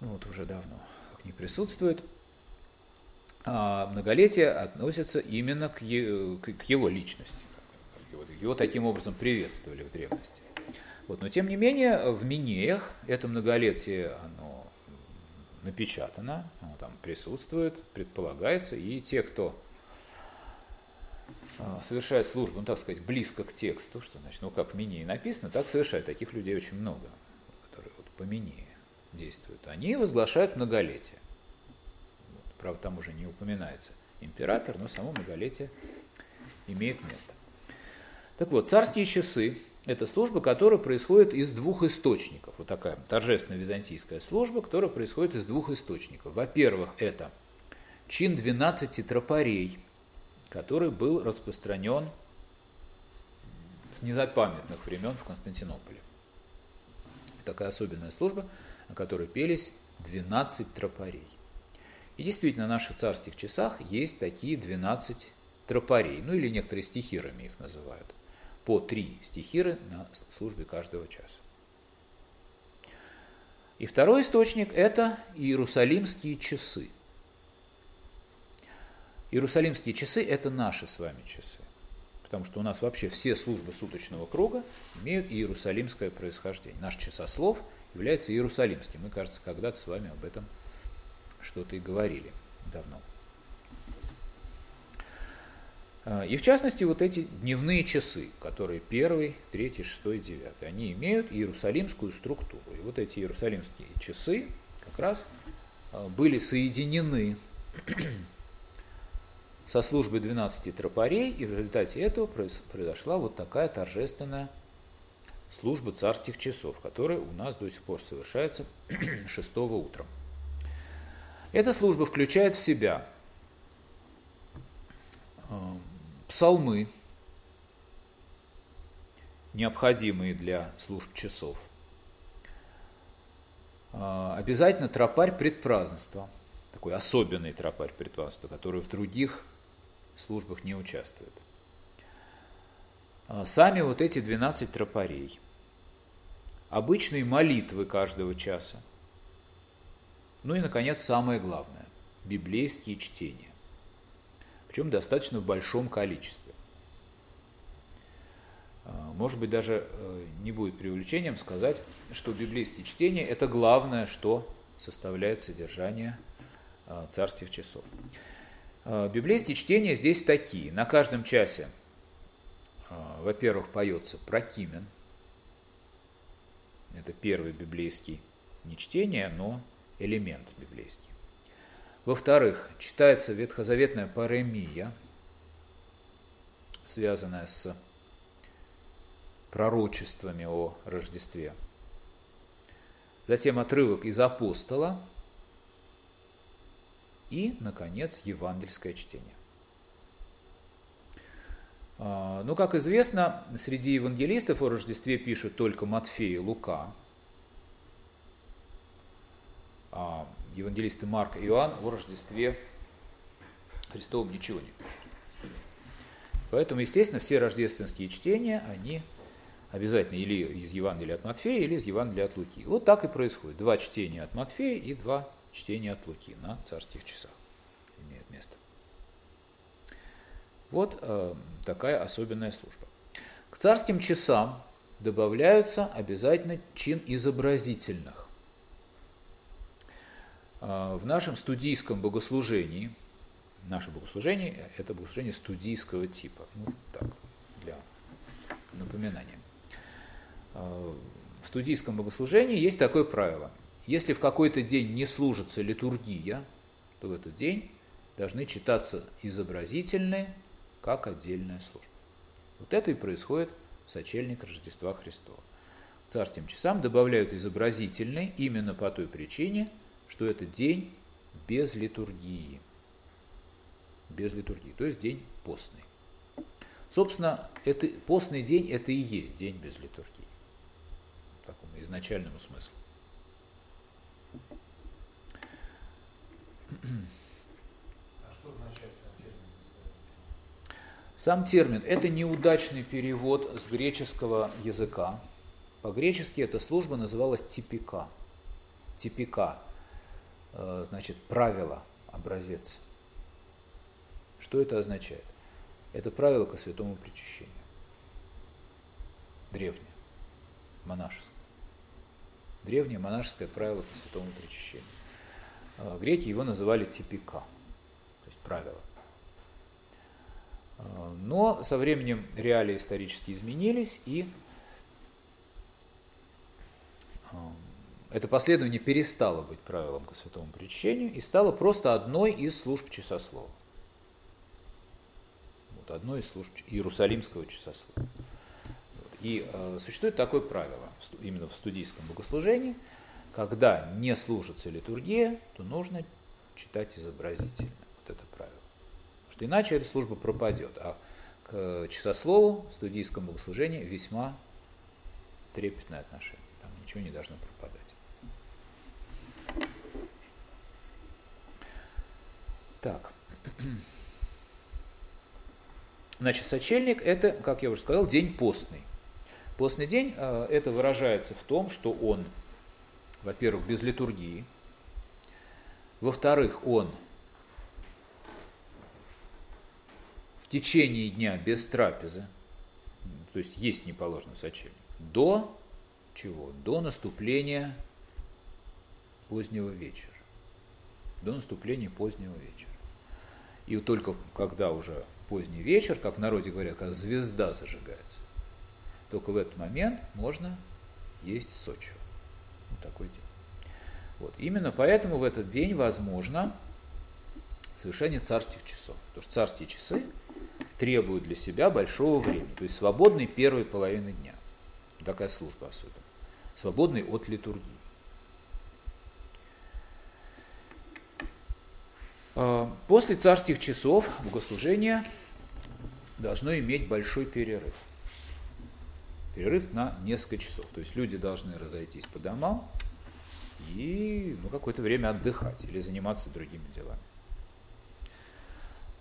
ну вот уже давно как не присутствует а многолетие относится именно к, е, к его личности. Его, его таким образом приветствовали в древности. Вот, но тем не менее, в Минеях это многолетие, оно напечатано, оно там присутствует, предполагается, и те, кто а, совершает службу, ну так сказать, близко к тексту, что значит, ну как в Минее написано, так совершает. Таких людей очень много, которые вот по Минее действуют. Они возглашают многолетие. Правда, там уже не упоминается император, но само многолетие имеет место. Так вот, царские часы – это служба, которая происходит из двух источников. Вот такая торжественная византийская служба, которая происходит из двух источников. Во-первых, это чин 12 тропарей, который был распространен с незапамятных времен в Константинополе. Такая особенная служба, о которой пелись 12 тропарей. И действительно, в наших царских часах есть такие 12 тропарей, ну или некоторые стихирами их называют. По три стихиры на службе каждого часа. И второй источник – это иерусалимские часы. Иерусалимские часы – это наши с вами часы. Потому что у нас вообще все службы суточного круга имеют иерусалимское происхождение. Наш часослов является иерусалимским. Мы, кажется, когда-то с вами об этом что-то и говорили давно. А, и в частности, вот эти дневные часы, которые первый, третий, шестой, девятый, они имеют иерусалимскую структуру. И вот эти иерусалимские часы как раз а, были соединены (clears throat) со службой 12 тропарей, и в результате этого произошла вот такая торжественная служба царских часов, которая у нас до сих пор совершается (clears throat) 6 утром. Эта служба включает в себя э, псалмы, необходимые для служб часов. Э, обязательно тропарь предпразднества, такой особенный тропарь предпразднества, который в других службах не участвует. Э, сами вот эти 12 тропарей, обычные молитвы каждого часа – ну и, наконец, самое главное – библейские чтения. Причем достаточно в большом количестве. А, может быть, даже э, не будет преувеличением сказать, что библейские чтения – это главное, что составляет содержание а, царских часов. А, библейские чтения здесь такие. На каждом часе, во-первых, поется прокимен. Это первый библейский не чтение, но элемент библейский. Во-вторых, читается ветхозаветная паремия, связанная с пророчествами о Рождестве. Затем отрывок из апостола и, наконец, евангельское чтение. А, ну, как известно, среди евангелистов о Рождестве пишут только Матфей и Лука – а евангелисты Марк и Иоанн о Рождестве Христовом ничего не пишут. Поэтому, естественно, все рождественские чтения, они обязательно или из Евангелия от Матфея, или из Евангелия от Луки. Вот так и происходит. Два чтения от Матфея и два чтения от Луки на царских часах имеют место. Вот э, такая особенная служба. К царским часам добавляются обязательно чин изобразительных. Э, в нашем студийском богослужении, наше богослужение – это богослужение студийского типа. Ну, так, для напоминания. Э, в студийском богослужении есть такое правило. Если в какой-то день не служится литургия, то в этот день должны читаться изобразительные, как отдельная служба. Вот это и происходит в сочельник Рождества Христова. К царским часам добавляют изобразительные именно по той причине, что это день без литургии. Без литургии, то есть день постный. Собственно, это, постный день – это и есть день без литургии такому изначальному смыслу. А что означает сам термин? Сам термин – это неудачный перевод с греческого языка. По-гречески эта служба называлась типика. Типика значит, правило, образец. Что это означает? Это правило ко святому причащению. Древнее, монашеское древнее монашеское правило по святому причащению. А, греки его называли типика, то есть правило. А, но со временем реалии исторически изменились, и это последование перестало быть правилом к святому причащению и стало просто одной из служб часослова. Вот одной из служб Иерусалимского часослова. И э, существует такое правило именно в студийском богослужении, когда не служится литургия, то нужно читать изобразительно. Вот это правило. Потому что иначе эта служба пропадет. А к часослову в студийском богослужении весьма трепетное отношение. Там ничего не должно пропадать. Так. (clears throat) Значит, сочельник – это, как я уже сказал, день постный. Постный день э, это выражается в том, что он, во-первых, без литургии, во-вторых, он в течение дня без трапезы, то есть есть не положено сочельник, до чего? До наступления позднего вечера. До наступления позднего вечера. И только когда уже поздний вечер, как в народе говорят, когда звезда зажигается, только в этот момент можно есть Сочи. Вот такой день. Вот. Именно поэтому в этот день возможно совершение царских часов. Потому что царские часы требуют для себя большого времени, то есть свободной первой половины дня. Такая служба особенно. Свободной от литургии. А, после царских часов богослужение должно иметь большой перерыв – перерыв на несколько часов. То есть люди должны разойтись по домам и ну, какое-то время отдыхать или заниматься другими делами.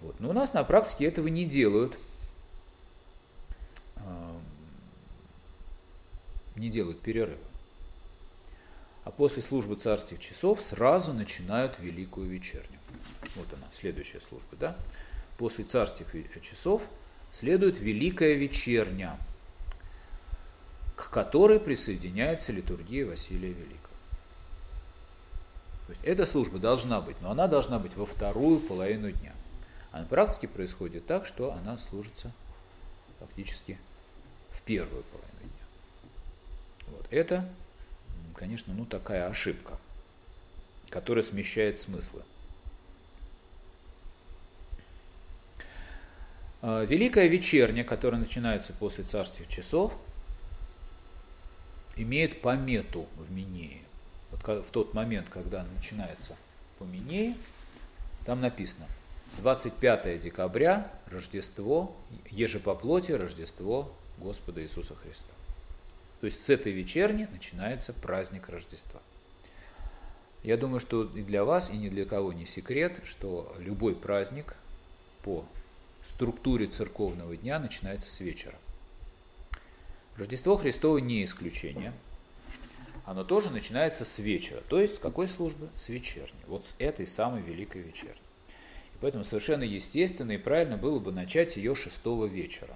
Вот. Но у нас на практике этого не делают. Не делают перерыва. А после службы царских часов сразу начинают великую вечерню. Вот она, следующая служба, да? После царских часов следует великая вечерня – к которой присоединяется литургия Василия Великого. То есть эта служба должна быть, но она должна быть во вторую половину дня. А на практике происходит так, что она служится фактически в первую половину дня. Вот это, конечно, ну такая ошибка, которая смещает смыслы. Великая вечерня, которая начинается после царских часов – имеет помету в Минее. Вот в тот момент, когда начинается по Минее, там написано 25 декабря, Рождество, еже по плоти, Рождество Господа Иисуса Христа. То есть с этой вечерни начинается праздник Рождества. Я думаю, что и для вас, и ни для кого не секрет, что любой праздник по структуре церковного дня начинается с вечера. Рождество Христово не исключение. Оно тоже начинается с вечера. То есть с какой службы? С вечерней. Вот с этой самой великой вечерней. И поэтому совершенно естественно и правильно было бы начать ее шестого вечера.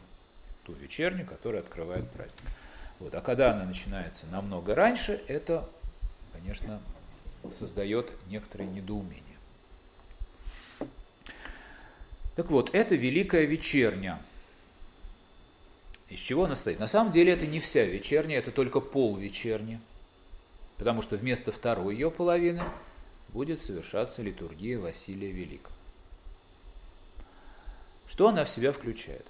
Ту вечернюю, которая открывает праздник. Вот. А когда она начинается намного раньше, это, конечно, создает некоторое недоумение. Так вот, это Великая Вечерня. Из чего она состоит? На самом деле это не вся вечерня, это только пол вечерни, потому что вместо второй ее половины будет совершаться литургия Василия Великого. Что она в себя включает?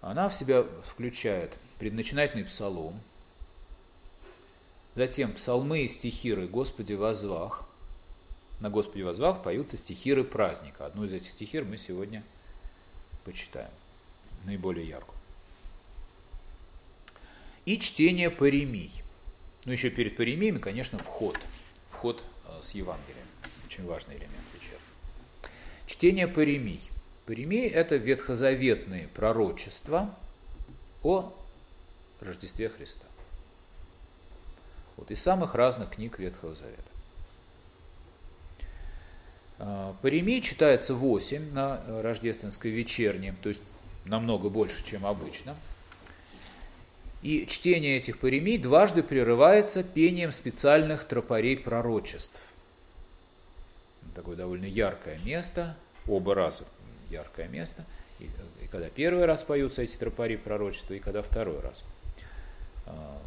Она в себя включает предначинательный псалом, затем псалмы и стихиры «Господи возвах». На «Господи возвах» поются стихиры праздника. Одну из этих стихир мы сегодня почитаем, наиболее яркую. И чтение паремий. Ну, еще перед паремиями, конечно, вход. Вход э, с Евангелием. Очень важный элемент вечера. Чтение паремий. Паремии – это ветхозаветные пророчества о Рождестве Христа. Вот из самых разных книг Ветхого Завета. А, Паремий читается 8 на рождественской вечерне, то есть намного больше, чем обычно. И чтение этих паремий дважды прерывается пением специальных тропарей пророчеств. Такое довольно яркое место, оба раза яркое место. И, и когда первый раз поются эти тропари пророчества, и когда второй раз. А,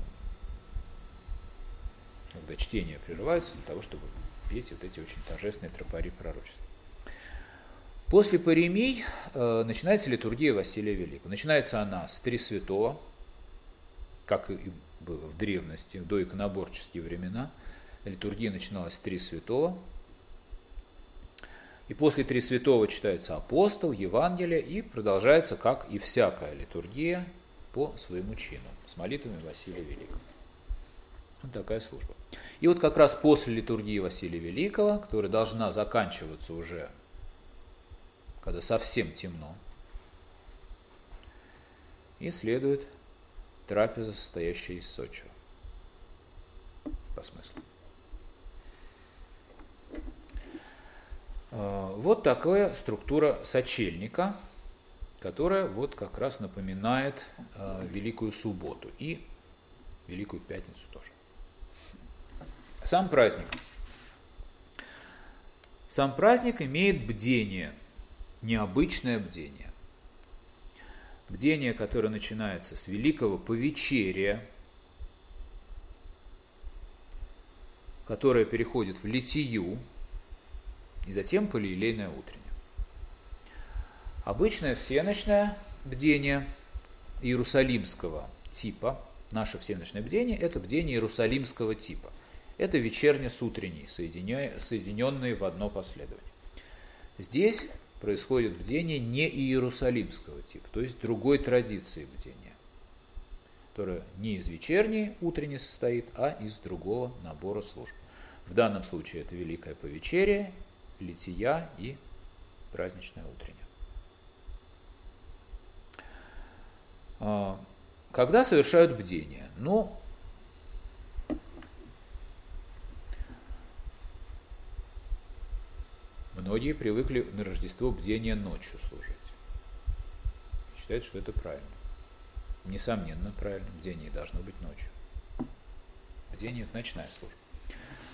когда чтение прерывается для того, чтобы петь вот эти очень торжественные тропари пророчества. После паремий э, начинается литургия Василия Великого. Начинается она с Три Святого, как и было в древности, в доиконоборческие времена. Литургия начиналась с Три Святого, и после Три Святого читается апостол, Евангелие, и продолжается, как и всякая литургия, по своему чину, с молитвами Василия Великого. Вот такая служба. И вот как раз после литургии Василия Великого, которая должна заканчиваться уже, когда совсем темно, и следует трапеза, состоящая из сочи. По смыслу. А, вот такая структура сочельника, которая вот как раз напоминает а, Великую Субботу и Великую Пятницу тоже. Сам праздник. Сам праздник имеет бдение, необычное бдение. Бдение, которое начинается с великого повечерия, которое переходит в литию, и затем полиелейное утреннее. Обычное всеночное бдение иерусалимского типа, наше всеночное бдение, это бдение иерусалимского типа. Это вечерне с утренней, соединенные в одно последование. Здесь происходит бдение не иерусалимского типа, то есть другой традиции бдения, которая не из вечерней утренней состоит, а из другого набора служб. В данном случае это Великое Повечерие лития и праздничное утреннее. А, когда совершают бдение? Ну, многие привыкли на Рождество бдение ночью служить. Считают, что это правильно. Несомненно, правильно. Бдение должно быть ночью. Бдение – это ночная служба.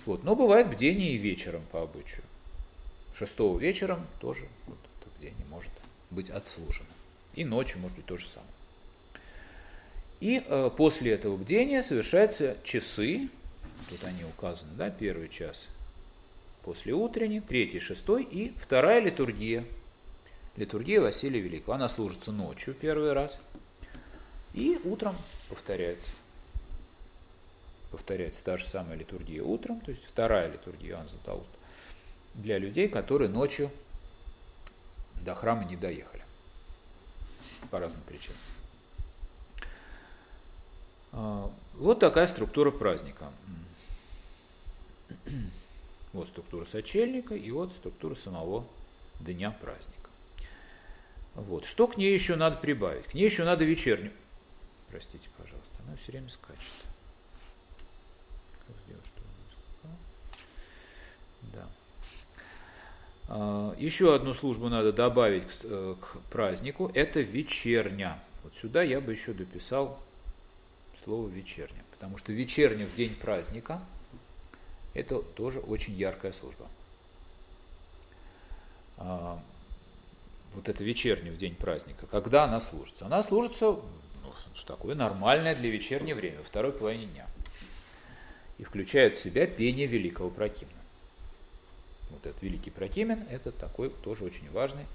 Вот. Но бывает бдение и вечером по обычаю. Шестого вечером тоже вот это бдение может быть отслужено. И ночью может быть то же самое. И э, после этого бдения совершаются часы, тут они указаны, да, первый час после утренней, третий, шестой и вторая литургия. Литургия Василия Великого. Она служится ночью первый раз и утром повторяется. Повторяется та же самая литургия утром, то есть вторая литургия Иоанна Златоуста для людей, которые ночью до храма не доехали. По разным причинам. А, вот такая структура праздника. Вот структура сочельника и вот структура самого дня праздника. Вот. Что к ней еще надо прибавить? К ней еще надо вечернюю. Простите, пожалуйста, она все время скачет. Как сделать, чтобы она? Да. А, Еще одну службу надо добавить к, э, к празднику. Это вечерня. Вот сюда я бы еще дописал слово вечерня. Потому что вечерня в день праздника – это тоже очень яркая служба. А, Вот это вечерня в день праздника. Когда она служится? Она служится ну, в такое нормальное для вечернего время, во второй половине дня. И включает в себя пение великого прокимна. Вот этот великий прокимен – это такой тоже очень важный,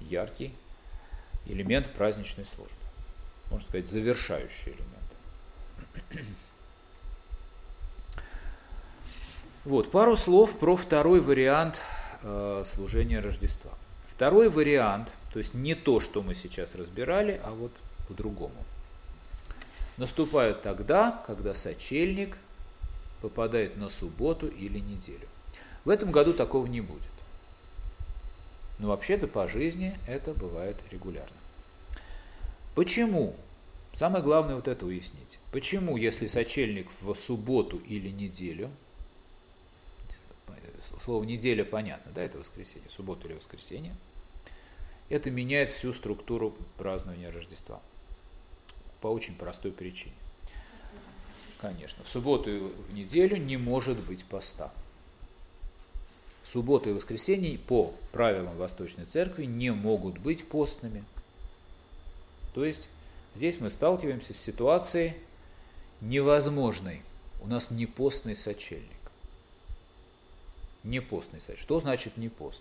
яркий элемент праздничной службы. Можно сказать, завершающий элемент. Вот, пару слов про второй вариант э, служения Рождества. Второй вариант, то есть не то, что мы сейчас разбирали, а вот по-другому. Наступает тогда, когда сочельник попадает на субботу или неделю. В этом году такого не будет. Но вообще-то по жизни это бывает регулярно. Почему? Самое главное вот это уяснить. Почему, если сочельник в субботу или неделю, слово неделя понятно, да, это воскресенье, суббота или воскресенье, это меняет всю структуру празднования Рождества. По очень простой причине. Конечно, в субботу и в неделю не может быть поста. Суббота и воскресенье по правилам Восточной Церкви не могут быть постными. То есть здесь мы сталкиваемся с ситуацией невозможной. У нас не постный сочельник. Не постный сочельник. Что значит не пост?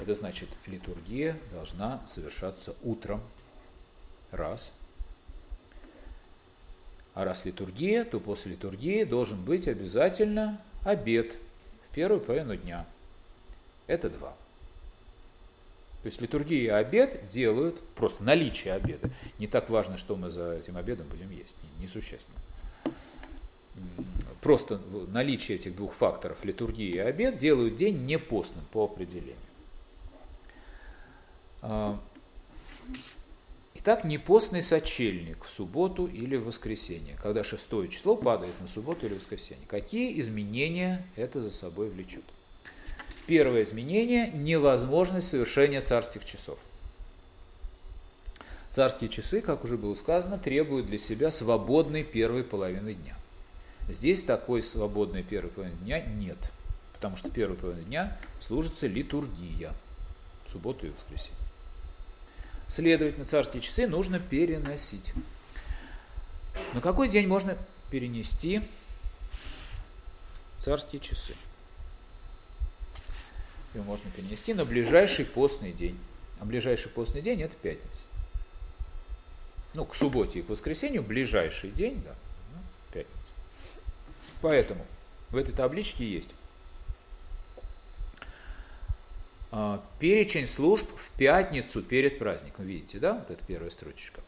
Это значит, литургия должна совершаться утром. Раз. А раз литургия, то после литургии должен быть обязательно обед в первую половину дня. Это два. То есть литургия и обед делают, просто наличие обеда. Не так важно, что мы за этим обедом будем есть, несущественно. Просто наличие этих двух факторов, литургии и обед, делают день непостным по определению. Итак, непостный сочельник в субботу или в воскресенье, когда шестое число падает на субботу или воскресенье. Какие изменения это за собой влечет? Первое изменение – невозможность совершения царских часов. Царские часы, как уже было сказано, требуют для себя свободной первой половины дня. Здесь такой свободной первой половины дня нет, потому что первой половины дня служится литургия субботу и воскресенье. Следовательно, царские часы нужно переносить. На какой день можно перенести царские часы? Его можно перенести на ближайший постный день. А ближайший постный день это пятница. Ну, к субботе и к воскресенью ближайший день, да. Поэтому в этой табличке есть перечень служб в пятницу перед праздником. Видите, да? Вот это первая строчечка.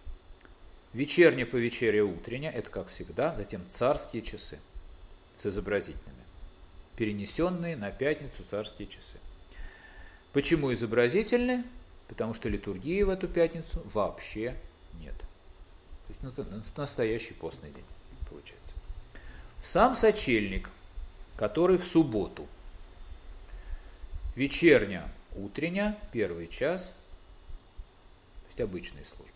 Вечерняя по вечере утренняя, это как всегда. Затем царские часы с изобразительными. Перенесенные на пятницу царские часы. Почему изобразительные? Потому что литургии в эту пятницу вообще нет. То есть настоящий постный день. Сам сочельник, который в субботу, вечерня, утренняя, первый час, то есть обычные службы.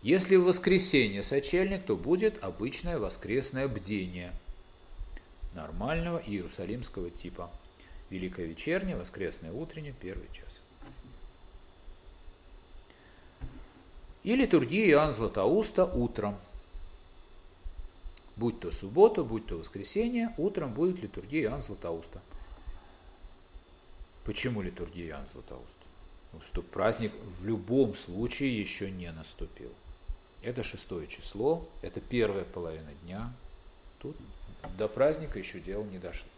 Если в воскресенье сочельник, то будет обычное воскресное бдение нормального иерусалимского типа. Великая вечерняя, воскресное утреннее, первый час. И литургия Иоанн Златоуста утром. Будь то суббота, будь то воскресенье, утром будет литургия Иоанн Златоуста. Почему литургия Иоанн Златоуста? Ну, что праздник в любом случае еще не наступил. Это шестое число, это первая половина дня. Тут до праздника еще дело не дошло.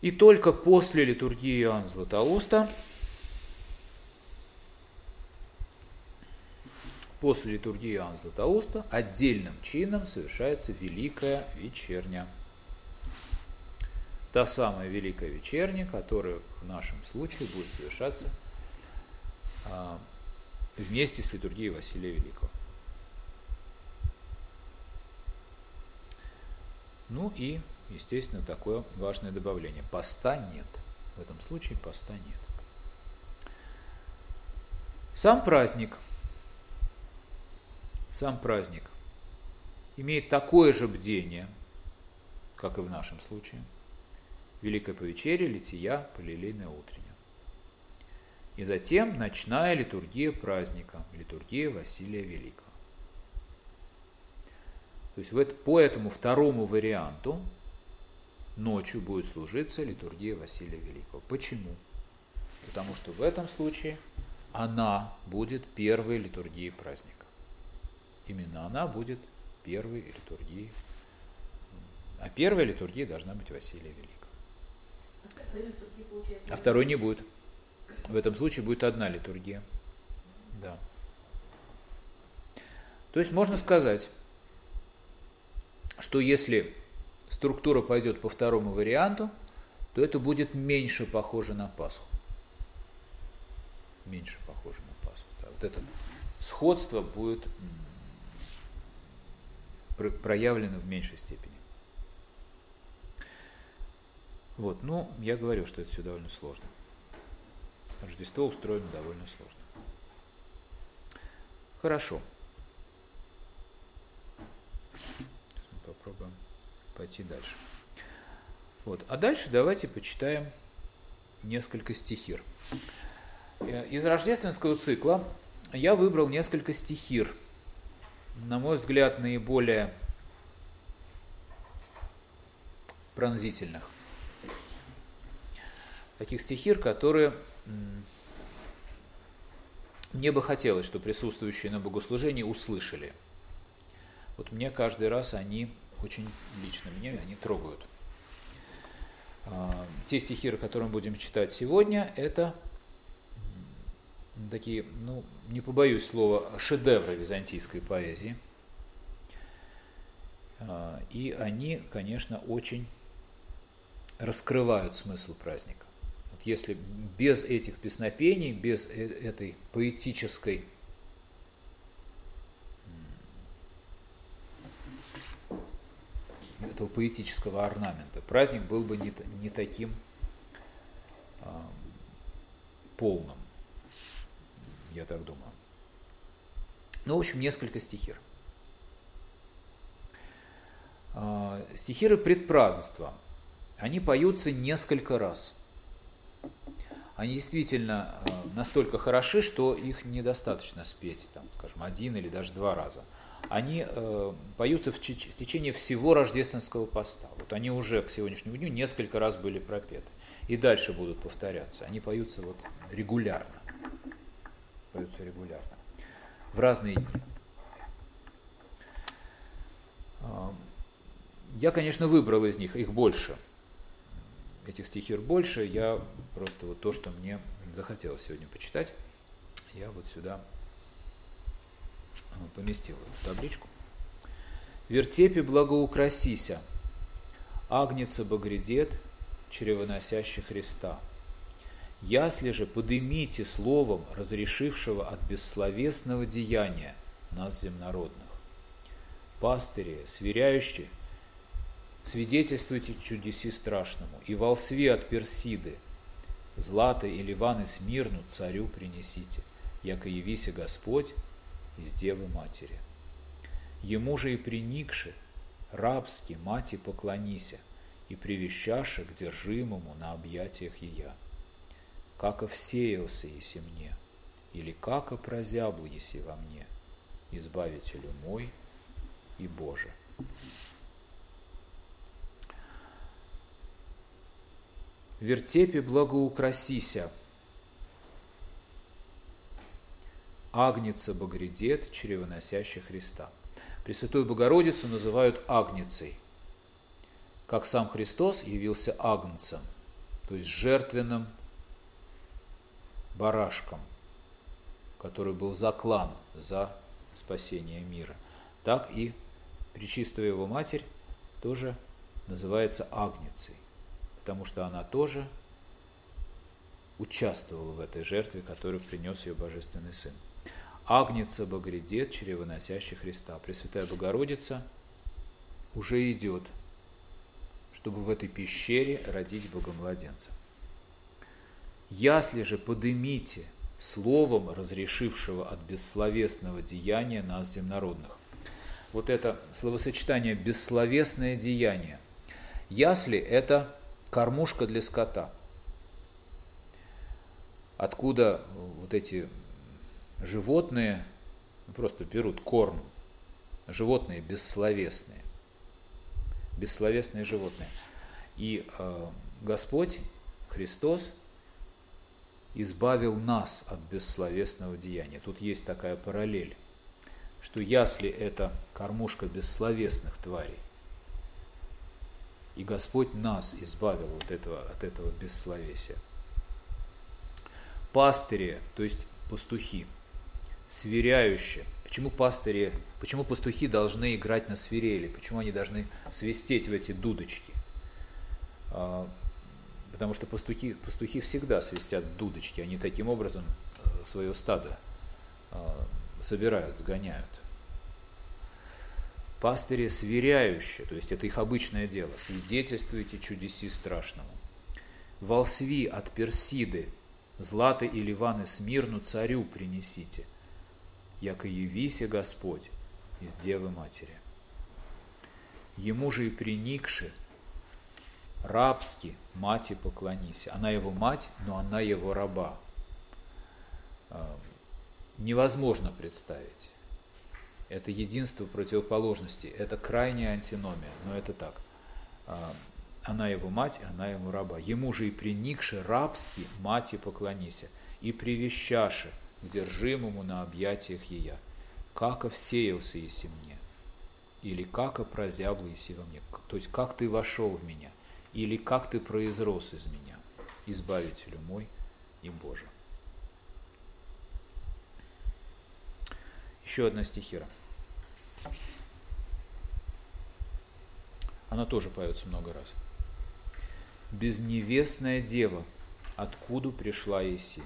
И только после литургии Иоанна Златоуста, после литургии Иоанна Златоуста отдельным чином совершается Великая Вечерня. та самая Великая Вечерня, которая в нашем случае будет совершаться а, вместе с литургией Василия Великого. Ну и, естественно, такое важное добавление. Поста нет. В этом случае поста нет. Сам праздник, сам праздник имеет такое же бдение, как и в нашем случае. Великое повечерие, лития, полилейное утреннее. И затем ночная литургия праздника, литургия Василия Великого. То есть вот по этому второму варианту ночью будет служиться литургия Василия Великого. Почему? Потому что в этом случае она будет первой литургией праздника. Именно она будет первой литургией. А первая литургия должна быть Василия Великого. А второй не будет. В этом случае будет одна литургия. Да. То есть можно сказать, что если структура пойдет по второму варианту, то это будет меньше похоже на Пасху. Меньше похоже на Пасху. Да, вот это сходство будет проявлено в меньшей степени. Вот, ну, я говорю, что это все довольно сложно. Рождество устроено довольно сложно. Хорошо. Попробуем пойти дальше. Вот. А дальше давайте почитаем несколько стихир. Э, из рождественского цикла я выбрал несколько стихир, на мой взгляд, наиболее пронзительных. Таких стихир, которые мне бы хотелось, чтобы присутствующие на богослужении услышали. Вот мне каждый раз они очень лично меня они трогают. А, те стихи, которые мы будем читать сегодня, это такие, ну, не побоюсь слова, шедевры византийской поэзии. А, и они, конечно, очень раскрывают смысл праздника если без этих песнопений, без э, этой поэтической этого поэтического орнамента, праздник был бы не, не таким а, полным, я так думаю. Ну, в общем, несколько стихир. А, стихиры предпразднества. Они поются несколько раз – они действительно э, настолько хороши, что их недостаточно спеть, там, скажем, один или даже два раза. Они э, поются в течение всего рождественского поста. Вот они уже к сегодняшнему дню несколько раз были пропеты. И дальше будут повторяться. Они поются вот регулярно. Поются регулярно. В разные дни. Э, я, конечно, выбрал из них, их больше – этих стихир больше, я просто вот то, что мне захотелось сегодня почитать, я вот сюда ну, поместил эту табличку. «Вертепе благоукрасися, агнеца багредет, чревоносящий Христа. Ясли же подымите словом, разрешившего от бессловесного деяния нас земнородных. Пастыри, сверяющие, свидетельствуйте чудеси страшному, и волсве от Персиды, злато и ливаны смирну царю принесите, яко явися Господь из Девы Матери. Ему же и приникши, рабски мати поклонися, и привещаша к держимому на объятиях ее. Како всеялся еси мне, или како прозябл еси во мне, избавителю мой и Боже. вертепе благоукрасися. Агница Багредет, чревоносящий Христа. Пресвятую Богородицу называют Агницей, как сам Христос явился Агнцем, то есть жертвенным барашком, который был заклан за спасение мира. Так и Пречистая Его Матерь тоже называется Агницей потому что она тоже участвовала в этой жертве, которую принес ее Божественный Сын. Агнец Богородец, чревоносящий Христа. Пресвятая Богородица уже идет, чтобы в этой пещере родить Богомладенца. Ясли же подымите словом, разрешившего от бессловесного деяния нас земнородных. Вот это словосочетание «бессловесное деяние». Ясли – это кормушка для скота. Откуда вот эти животные просто берут корм. Животные бессловесные. Бессловесные животные. И э, Господь, Христос, избавил нас от бессловесного деяния. Тут есть такая параллель, что ясли – это кормушка бессловесных тварей, и Господь нас избавил от этого, от этого бессловесия. Пастыри, то есть пастухи, сверяющие. Почему пастыри, почему пастухи должны играть на свирели? Почему они должны свистеть в эти дудочки? Потому что пастухи, пастухи всегда свистят дудочки, они таким образом э, свое стадо а, собирают, сгоняют. Пастыри сверяющие, то есть это их обычное дело, свидетельствуйте чудеси страшному. Волсви от Персиды, златы и ливаны смирну царю принесите, яко явися Господь из Девы Матери. Ему же и приникши, рабски мати поклонися. Она его мать, но она его раба. А, невозможно представить. Это единство противоположностей, это крайняя антиномия, но это так. А, она его мать, она ему раба. Ему же и приникши рабски мати поклонися, и привещаши к держимому на объятиях ея. Как всеялся еси мне, или как прозябла еси во мне, то есть как ты вошел в меня, или как ты произрос из меня, избавителю мой и Боже. Еще одна стихира. Она тоже поется много раз. «Безневестная дева, откуда пришла Еси?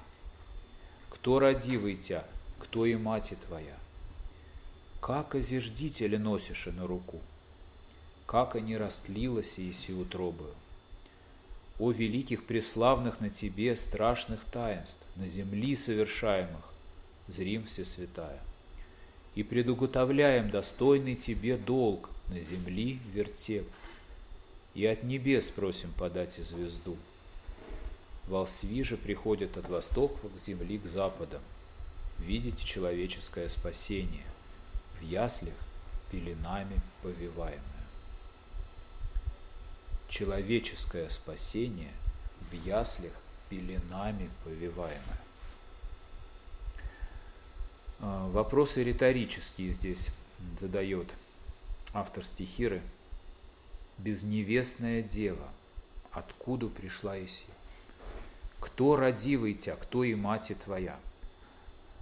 Кто родивый тя, кто и мать твоя? Как озиждителя носишь на руку? Как они растлилась Еси утробою? О великих преславных на тебе страшных таинств, на земли совершаемых, зрим все святая и предуготовляем достойный Тебе долг на земли вертеп. И от небес просим подать и звезду. Волсви же приходят от востока к земли к западам. Видите человеческое спасение, в яслях пеленами повиваемое. Человеческое спасение в яслях пеленами повиваемое. А, вопросы риторические здесь задает автор стихиры. Безневестная дева, откуда пришла Иси? Кто родивый тебя, кто и мать твоя?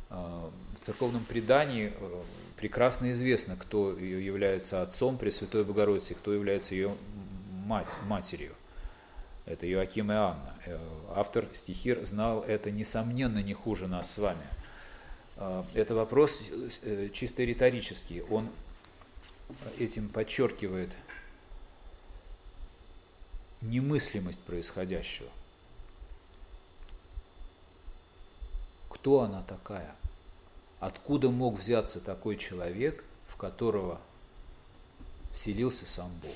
А, в церковном предании э, прекрасно известно, кто является отцом Пресвятой Богородицы, кто является ее мать, матерью. Это Иоаким и Анна. Э, автор стихир знал это, несомненно, не хуже нас с вами – а, это вопрос э, чисто риторический. Он этим подчеркивает немыслимость происходящего. Кто она такая? Откуда мог взяться такой человек, в которого вселился сам Бог?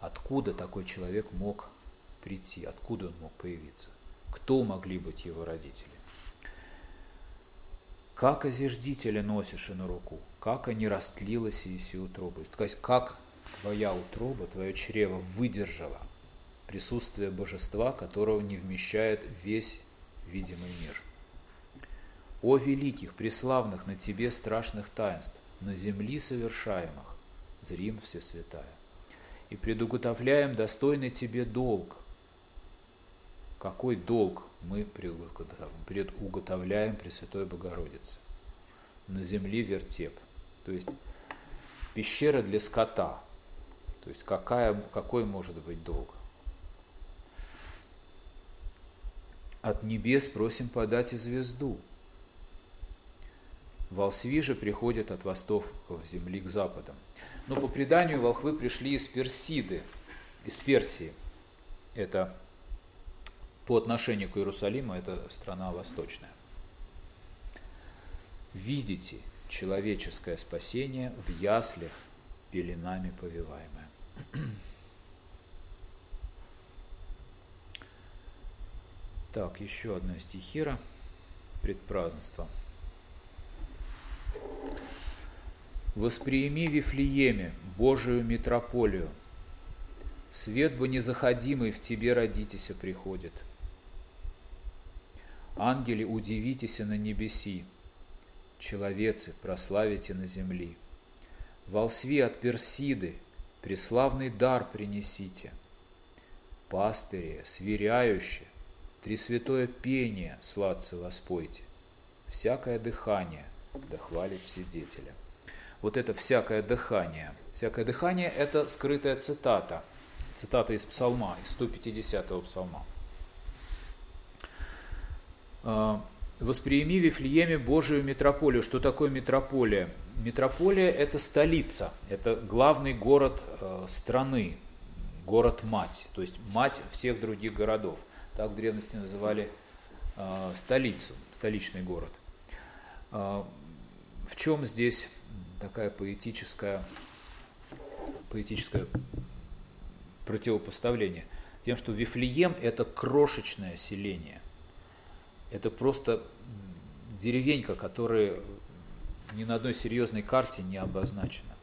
Откуда такой человек мог прийти? Откуда он мог появиться? Кто могли быть его родители? как озиждителя носишь и на руку, как они растлилась и утробы. То есть, как твоя утроба, твое чрево выдержало присутствие божества, которого не вмещает весь видимый мир. О великих, преславных на тебе страшных таинств, на земли совершаемых, зрим все святая. И предуготовляем достойный тебе долг. Какой долг мы предуготовляем Пресвятой Богородице. На земле вертеп, то есть пещера для скота, То есть какая, какой может быть долг? От небес просим подать и звезду. Волсви же приходят от востоков земли к западам. Но по преданию волхвы пришли из Персиды, из Персии. Это по отношению к Иерусалиму, это страна восточная. Видите человеческое спасение в яслях, пеленами повиваемое. Так, еще одна стихира, предпразднество. «Восприими Вифлееме, Божию метрополию, свет бы незаходимый в тебе родитеся приходит. Ангели, удивитесь на небеси, человецы, прославите на земли. Волсви от Персиды, преславный дар принесите. Пастыри, сверяющие, Тресвятое пение сладце воспойте, всякое дыхание да хвалит Вседетеля. Вот это всякое дыхание. Всякое дыхание – это скрытая цитата. Цитата из псалма, из 150-го псалма. А, «Восприеми в Вифлееме Божию метрополию». Что такое метрополия? Метрополия – это столица, это главный город э, страны, город-мать, то есть мать всех других городов – так в древности называли э, столицу, столичный город. В чем здесь такая поэтическая, поэтическое противопоставление? Тем, что Вифлеем – это крошечное селение. Это просто деревенька, которая ни на одной серьезной карте не обозначена.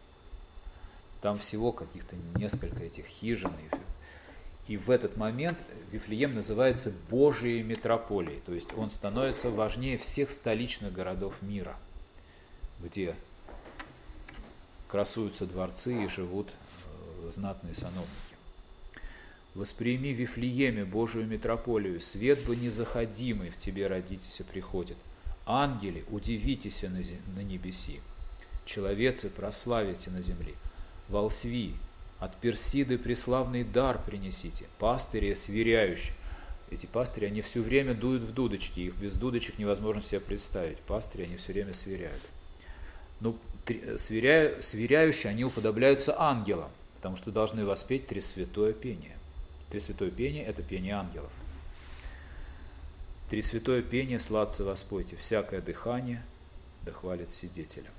Там всего каких-то несколько этих хижин и в этот момент Вифлеем называется Божией метрополией, то есть он становится важнее всех столичных городов мира, где красуются дворцы и живут э, знатные сановники. Восприими Вифлееме Божию метрополию, свет бы незаходимый в тебе родитеся приходит. Ангели, удивитесь на небеси, человецы прославите на земле. Волсви, от Персиды преславный дар принесите, пастыри сверяющие. Эти пастыри, они все время дуют в дудочки, их без дудочек невозможно себе представить. Пастыри, они все время сверяют. Ну, сверяя, сверяющие, они уподобляются ангелам, потому что должны воспеть Тресвятое пение. Тресвятое пение – это пение ангелов. Тресвятое пение сладце воспойте, всякое дыхание да хвалит сидетеля.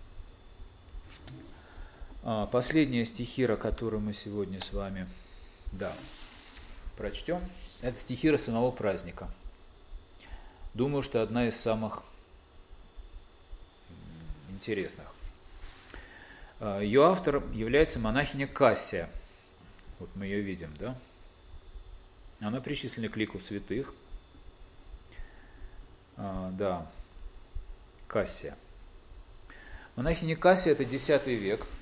А, последняя стихира, которую мы сегодня с вами да, прочтем, это стихира самого праздника. Думаю, что одна из самых интересных. А, ее автор является монахиня Кассия. Вот мы ее видим, да? Она причислена к лику святых. А, да, Кассия. Монахиня Кассия – это X век –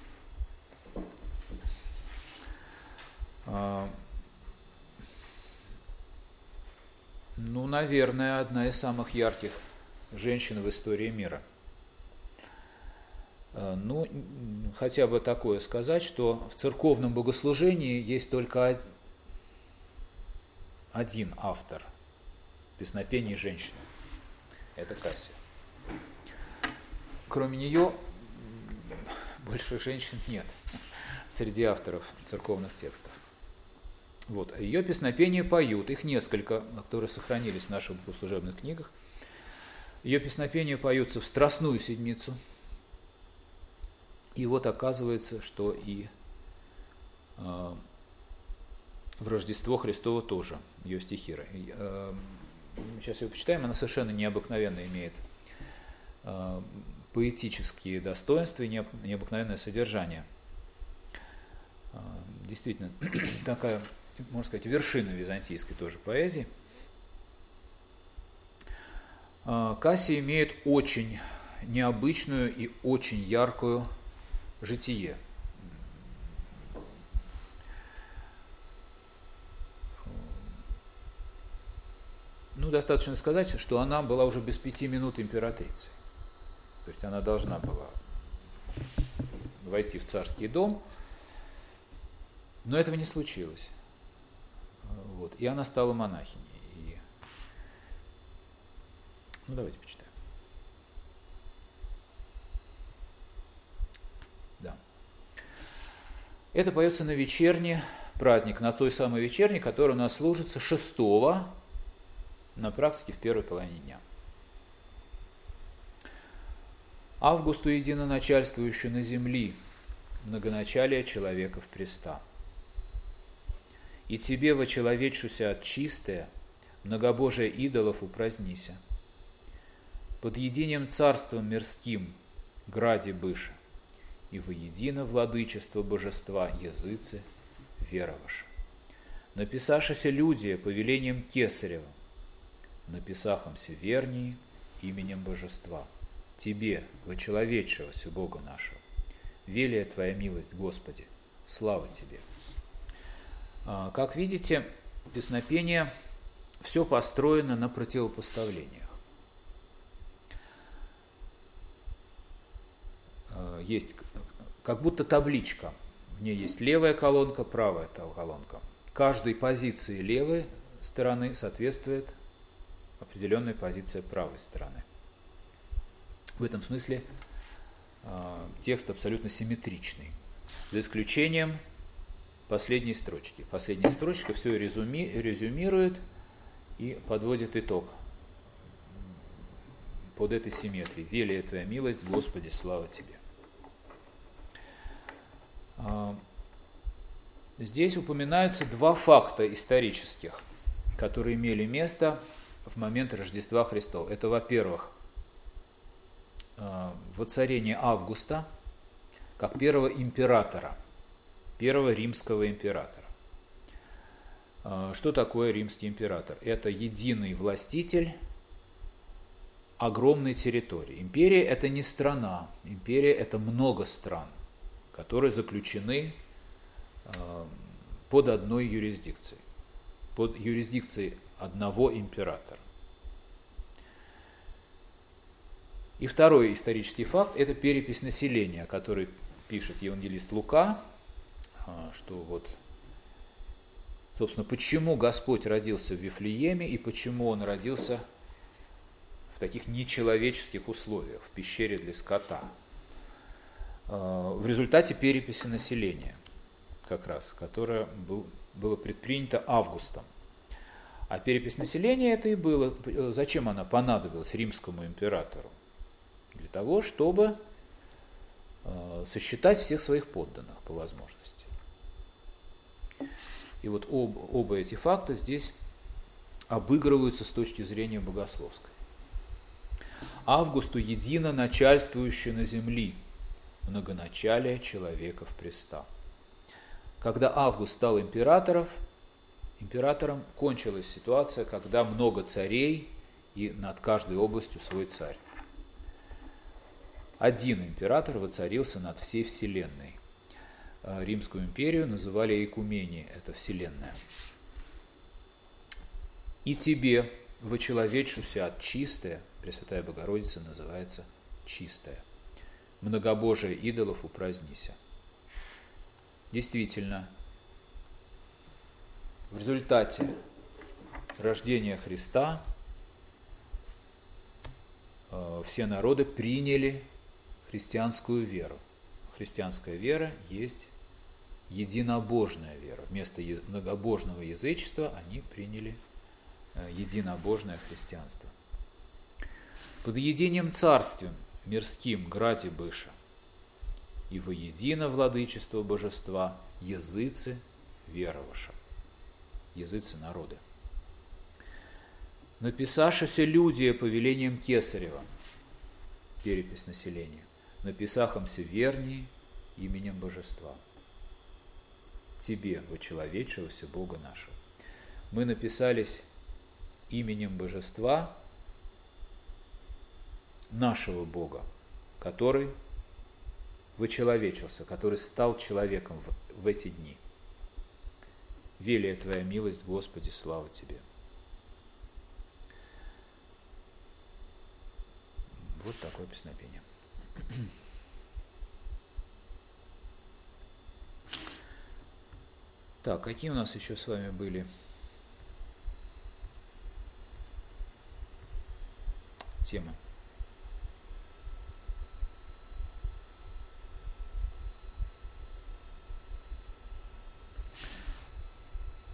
А, ну, наверное, одна из самых ярких женщин в истории мира. А, ну, хотя бы такое сказать, что в церковном богослужении есть только один автор песнопений женщины. Это Кассия. Кроме нее больше женщин нет среди авторов церковных текстов. Вот. Ее песнопения поют, их несколько, которые сохранились в наших служебных книгах. Ее песнопения поются в Страстную Седмицу. И вот оказывается, что и э, в Рождество Христово тоже ее стихиры. Э, сейчас ее почитаем, она совершенно необыкновенно имеет э, поэтические достоинства и необыкновенное содержание. Э, действительно, (clears throat) такая можно сказать, вершина византийской тоже поэзии. А, Кассия имеет очень необычную и очень яркую житие. Ну, достаточно сказать, что она была уже без пяти минут императрицей. То есть она должна была войти в царский дом – Но этого не случилось. Вот. И она стала монахиней. И... Ну, давайте почитаем. Да. Это поется на вечерний праздник, на той самой вечерне, которая у нас служится шестого, на практике в первой половине дня. Августу единоначальствующую на земли, многоначалие человека в преста. И тебе, вочеловечуся от чистое, многобожие идолов упразднися. Под единым царством мирским, граде быша, и воедино владычество божества языцы вероваша. Написашися люди повелением Кесарева, написахомся вернии именем божества – Тебе, вочеловечивося Бога нашего. Велия Твоя милость, Господи, слава Тебе. А, как видите, песнопение все построено на противопоставлениях. А, есть как будто табличка. В ней есть левая колонка, правая колонка. Каждой позиции левой стороны соответствует определенной позиции правой стороны. В этом смысле э, текст абсолютно симметричный, за исключением последней строчки. Последняя строчка все резюми, резюмирует и подводит итог под этой симметрией. Велия Твоя милость, Господи, слава Тебе. Э, здесь упоминаются два факта исторических, которые имели место в момент Рождества Христова. Это, во-первых, Э, воцарение Августа как первого императора, первого римского императора. Э, что такое римский император? Это единый властитель огромной территории. Империя – это не страна, империя – это много стран, которые заключены э, под одной юрисдикцией, под юрисдикцией одного императора. И второй исторический факт – это перепись населения, который пишет евангелист Лука, а, что вот, собственно, почему Господь родился в Вифлееме и почему Он родился в таких нечеловеческих условиях, в пещере для скота. А, в результате переписи населения, как раз, которая был, было предпринято августом. А перепись населения это и было. Зачем она понадобилась римскому императору? для того, чтобы э, сосчитать всех своих подданных по возможности. И вот об, оба эти факта здесь обыгрываются с точки зрения богословской. Августу едино начальствующий на земли, многоначалие человека в преста. Когда Август стал императором, императором кончилась ситуация, когда много царей и над каждой областью свой царь один император воцарился над всей вселенной. А, Римскую империю называли Экуменией, это вселенная. И тебе, вочеловечуся от чистая, Пресвятая Богородица называется чистая. Многобожие идолов упразднися. Действительно, в результате рождения Христа а, все народы приняли христианскую веру. Христианская вера есть единобожная вера. Вместо многобожного язычества они приняли э, единобожное христианство. Под единым царством мирским граде быша и воедино владычество божества языцы вероваша, языцы народы. Написавшися люди повелением Кесарева, перепись населения, написахомся верней именем Божества. Тебе, вочеловечився Бога нашего. Мы написались именем Божества нашего Бога, который вочеловечился, который стал человеком в, в эти дни. Велия Твоя милость, Господи, слава Тебе. Вот такое песнопение. (clears throat) Так, какие у нас еще с вами были темы?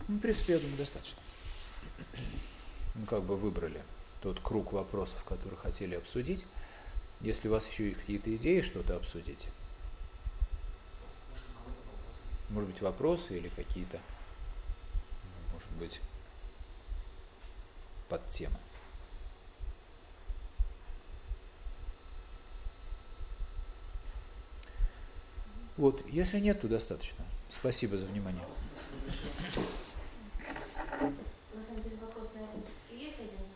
Ну, в принципе, я думаю, достаточно. Мы как бы выбрали тот круг вопросов, которые хотели обсудить. Если у вас еще какие-то идеи, что-то обсудить, может быть, вопросы или какие-то, может быть, подтемы. Вот, если нет, то достаточно. Спасибо за внимание. На самом деле вопрос, наверное, все-таки есть один.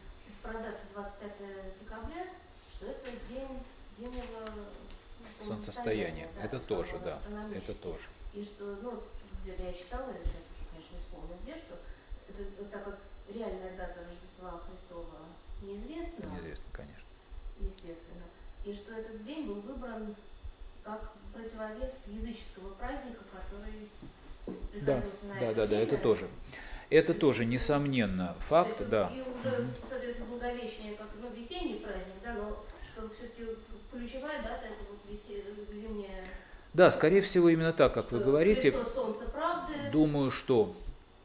Про дату 25 декабря, что это день зимнего ну, Солнцестояние. да, Это тоже, да. Это тоже. И что, ну, я читала, сейчас уже, конечно, не вспомню где, что это, вот так как реальная дата Рождества Христова неизвестна, Неизвестно, конечно. естественно, и что этот день был выбран как противовес языческого праздника, который Да, на да, да, да, это тоже. Это тоже, несомненно, То факт, есть, да. И уже, соответственно, Благовещение как ну, весенний праздник, да, но что все-таки ключевая дата это вот весе- зимняя. Да, скорее всего, именно так, как вы э, говорите. Христос солнце правды Думаю, что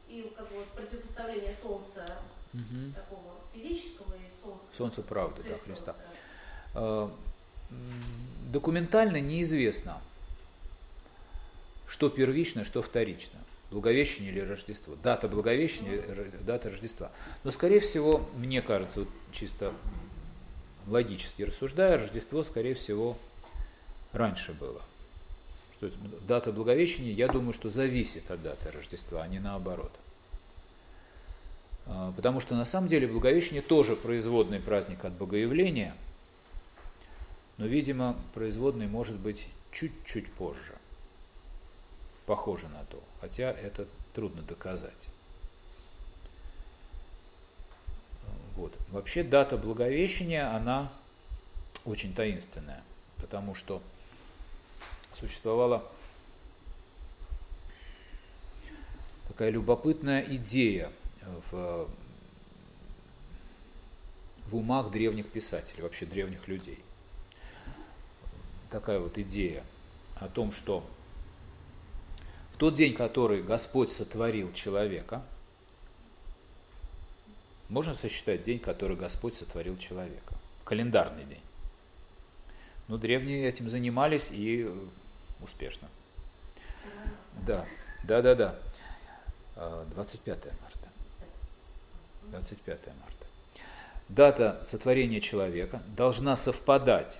и как вот противопоставление солнца мгм, такого физического и солнца. Солнце правды, да, Христа. да. э, документально неизвестно, что первично, что вторично. Благовещение или Рождество. Дата Благовещения, дата Рождества. Но, скорее всего, мне кажется, вот чисто логически рассуждая, Рождество, скорее всего, раньше было. Что дата Благовещения, я думаю, что зависит от даты Рождества, а не наоборот. А, Потому что на самом деле Благовещение тоже производный праздник от Богоявления, но, видимо, производный может быть чуть-чуть позже. Похоже на то, хотя это трудно доказать. Вот. Вообще дата Благовещения, она очень таинственная, потому что существовала такая любопытная идея в, в умах древних писателей, вообще древних людей. Такая вот идея о том, что в тот день, который Господь сотворил человека, можно сосчитать день, который Господь сотворил человека. Календарный день. Ну, древние этим занимались и э, успешно. Да, да, да, да. А, 25 марта. 25 марта. Дата сотворения человека должна совпадать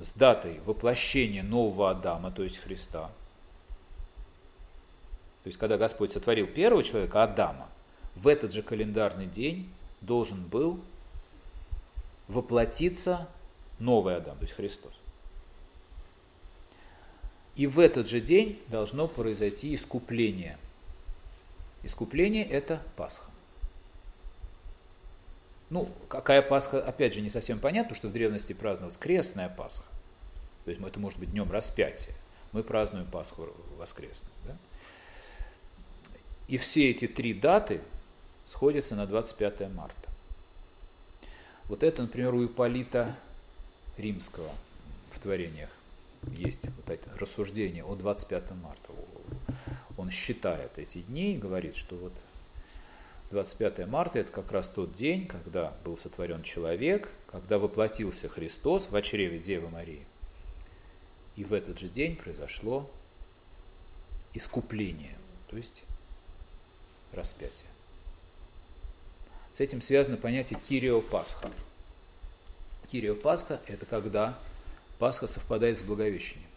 с датой воплощения нового Адама, то есть Христа. То есть, когда Господь сотворил первого человека, Адама, в этот же календарный день должен был воплотиться новый Адам, то есть Христос. И в этот же день должно произойти искупление. Искупление – это Пасха. Ну, какая Пасха, опять же, не совсем понятно, потому что в древности праздновалась крестная Пасха. То есть это может быть днем распятия. Мы празднуем Пасху воскресную. Да? И все эти три даты сходятся на 25 марта. Вот это, например, у Ипполита Римского в творениях есть вот это рассуждение о 25 марта. Он считает эти дни и говорит, что вот 25 марта это как раз тот день, когда был сотворен человек, когда воплотился Христос в чреве Девы Марии. И в этот же день произошло искупление, то есть распятие. С этим связано понятие Кирио Пасха. Кирио Пасха – это когда Пасха совпадает с Благовещением.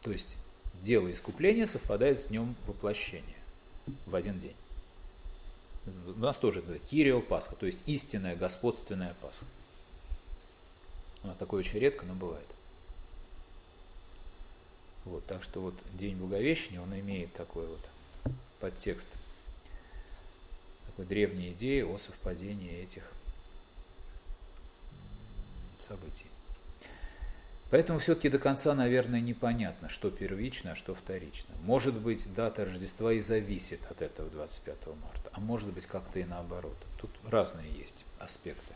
То есть дело искупления совпадает с днем воплощения в один день. У нас тоже это Кирио Пасха, то есть истинная господственная Пасха. Она такое очень редко, но бывает. Вот, так что вот День Благовещения, он имеет такой вот подтекст, такой древней идеи о совпадении этих событий. Поэтому все-таки до конца, наверное, непонятно, что первично, а что вторично. Может быть, дата Рождества и зависит от этого 25 марта, а может быть, как-то и наоборот. Тут разные есть аспекты.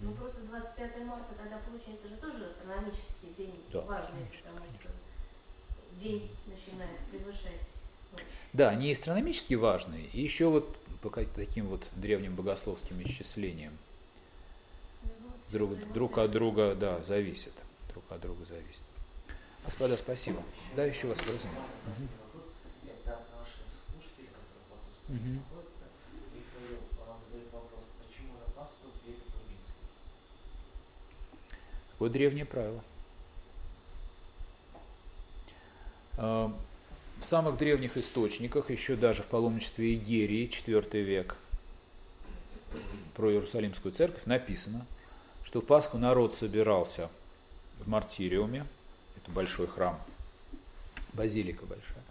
Ну просто 25 марта тогда получается же тоже астрономический день Да, важный, конечно, потому что день начинает превышать. Да, они астрономически важные, и еще вот по таким вот древним богословским исчислениям друг, друг от друга, да, зависят. Друг от друга зависят. Господа, спасибо. Да, еще вас а, литургии служатся? Вот древнее правило. В самых древних источниках, еще даже в паломничестве Игерии, IV век, про Иерусалимскую церковь написано, что в Пасху народ собирался в Мартириуме, это большой храм, базилика большая.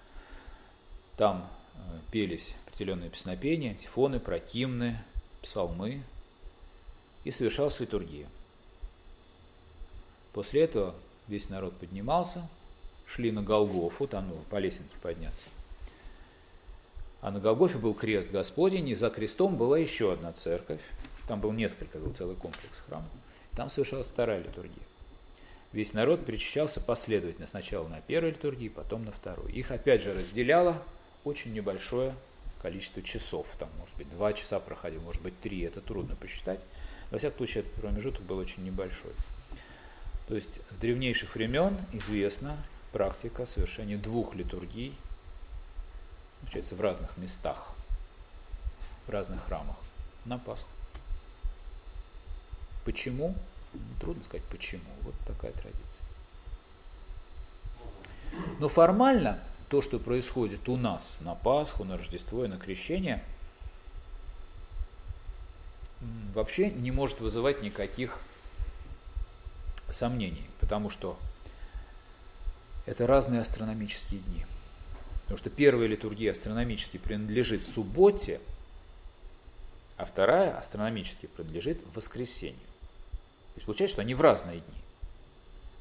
Там э, пелись определенные песнопения, антифоны, протимны, псалмы, и совершалась литургия. После этого весь народ поднимался, шли на Голгофу, там ну, по лесенке подняться. А на Голгофе был крест Господень, и за крестом была еще одна церковь. Там был несколько, был целый комплекс храмов. Там совершалась вторая литургия. Весь народ причащался последовательно, сначала на первой литургии, потом на второй. Их опять же разделяло очень небольшое количество часов. Там, может быть, два часа проходил, может быть, три, это трудно посчитать. Во всяком случае, этот промежуток был очень небольшой. То есть с древнейших времен известна практика совершения двух литургий, получается, в разных местах, в разных храмах на Пасху. Почему? Трудно сказать почему. Вот такая традиция. Но формально то, что происходит у нас на Пасху, на Рождество и на Крещение, вообще не может вызывать никаких сомнений, потому что это разные астрономические дни. Потому что первая литургия астрономически принадлежит субботе, а вторая астрономически принадлежит воскресенью. То есть получается, что они в разные дни.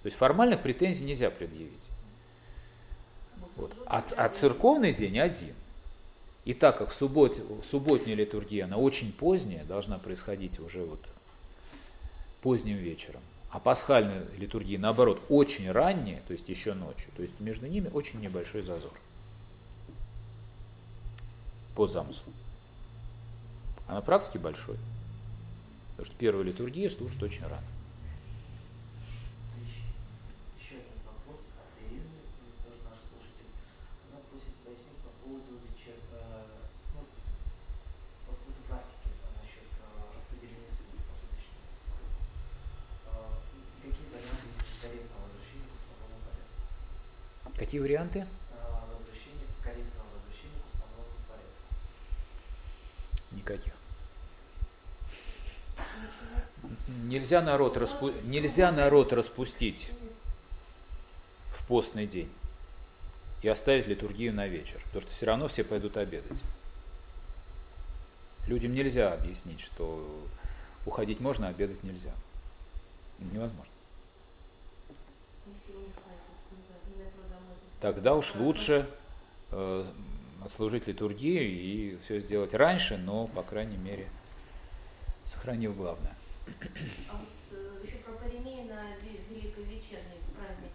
То есть формальных претензий нельзя предъявить. Вот. А, а церковный день один. И так как суббот, субботняя литургия, она очень поздняя, должна происходить уже вот поздним вечером, а пасхальная литургия, наоборот, очень ранняя, то есть еще ночью, то есть между ними очень небольшой зазор по замыслу. А на практике большой. Потому что первая литургия служит очень рано. Еще, еще один вопрос от Ирины, м, тоже наш слушатель. Она просит пояснить по поводу вечер, э, ну, по поводу практики э, насчет э, распределения служб посуточного. Э, и какие варианты есть корректного возвращения к установленному порядку? Какие варианты? Э, возвращение, корректного возвращения к установленному порядку. Никаких. Нельзя народ, распу... Нельзя народ распустить в постный день и оставить литургию на вечер, потому что все равно все пойдут обедать. Людям нельзя объяснить, что уходить можно, а обедать нельзя. Невозможно. Если не хватит, ну да, на метро домой. Тогда уж лучше э, отслужить литургию и все сделать раньше, но, по крайней мере, сохранив главное. А вот э, еще про Паремей на Ве- Великий вечерний праздник.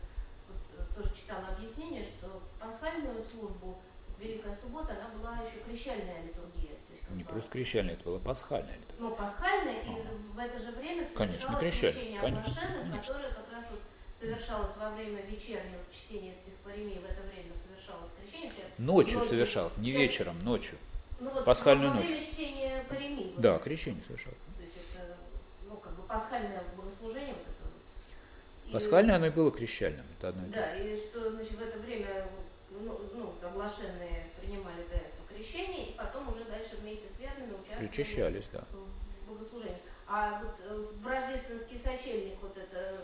Вот, э, тоже читала объяснение, что пасхальную службу, Великая суббота, она была еще крещальная литургия. Не просто крещальная, это была пасхальная литургия. Ну, пасхальная, и в это же время Конечно, совершалось крещальная, крещение конечно, конечно. которое как совершалось во время вечернего чтения этих паремей, в это время совершалось крещение. Сейчас Ночью многие- совершалось, не сейчас- вечером, ночью. Ну, вот пасхальную во ночь. время чтения паремий. вот Да, крещение совершалось. То есть это, ну, как бы пасхальное богослужение вот это вот. И- Пасхальное оно и было крещальным, это одно и то. Да, и что, значит, в это время ну, ну, оглашенные принимали таинство крещения, и потом уже дальше вместе с верными участвовали Причащались, да. в богослужении. А вот э, в рождественский сочельник, вот это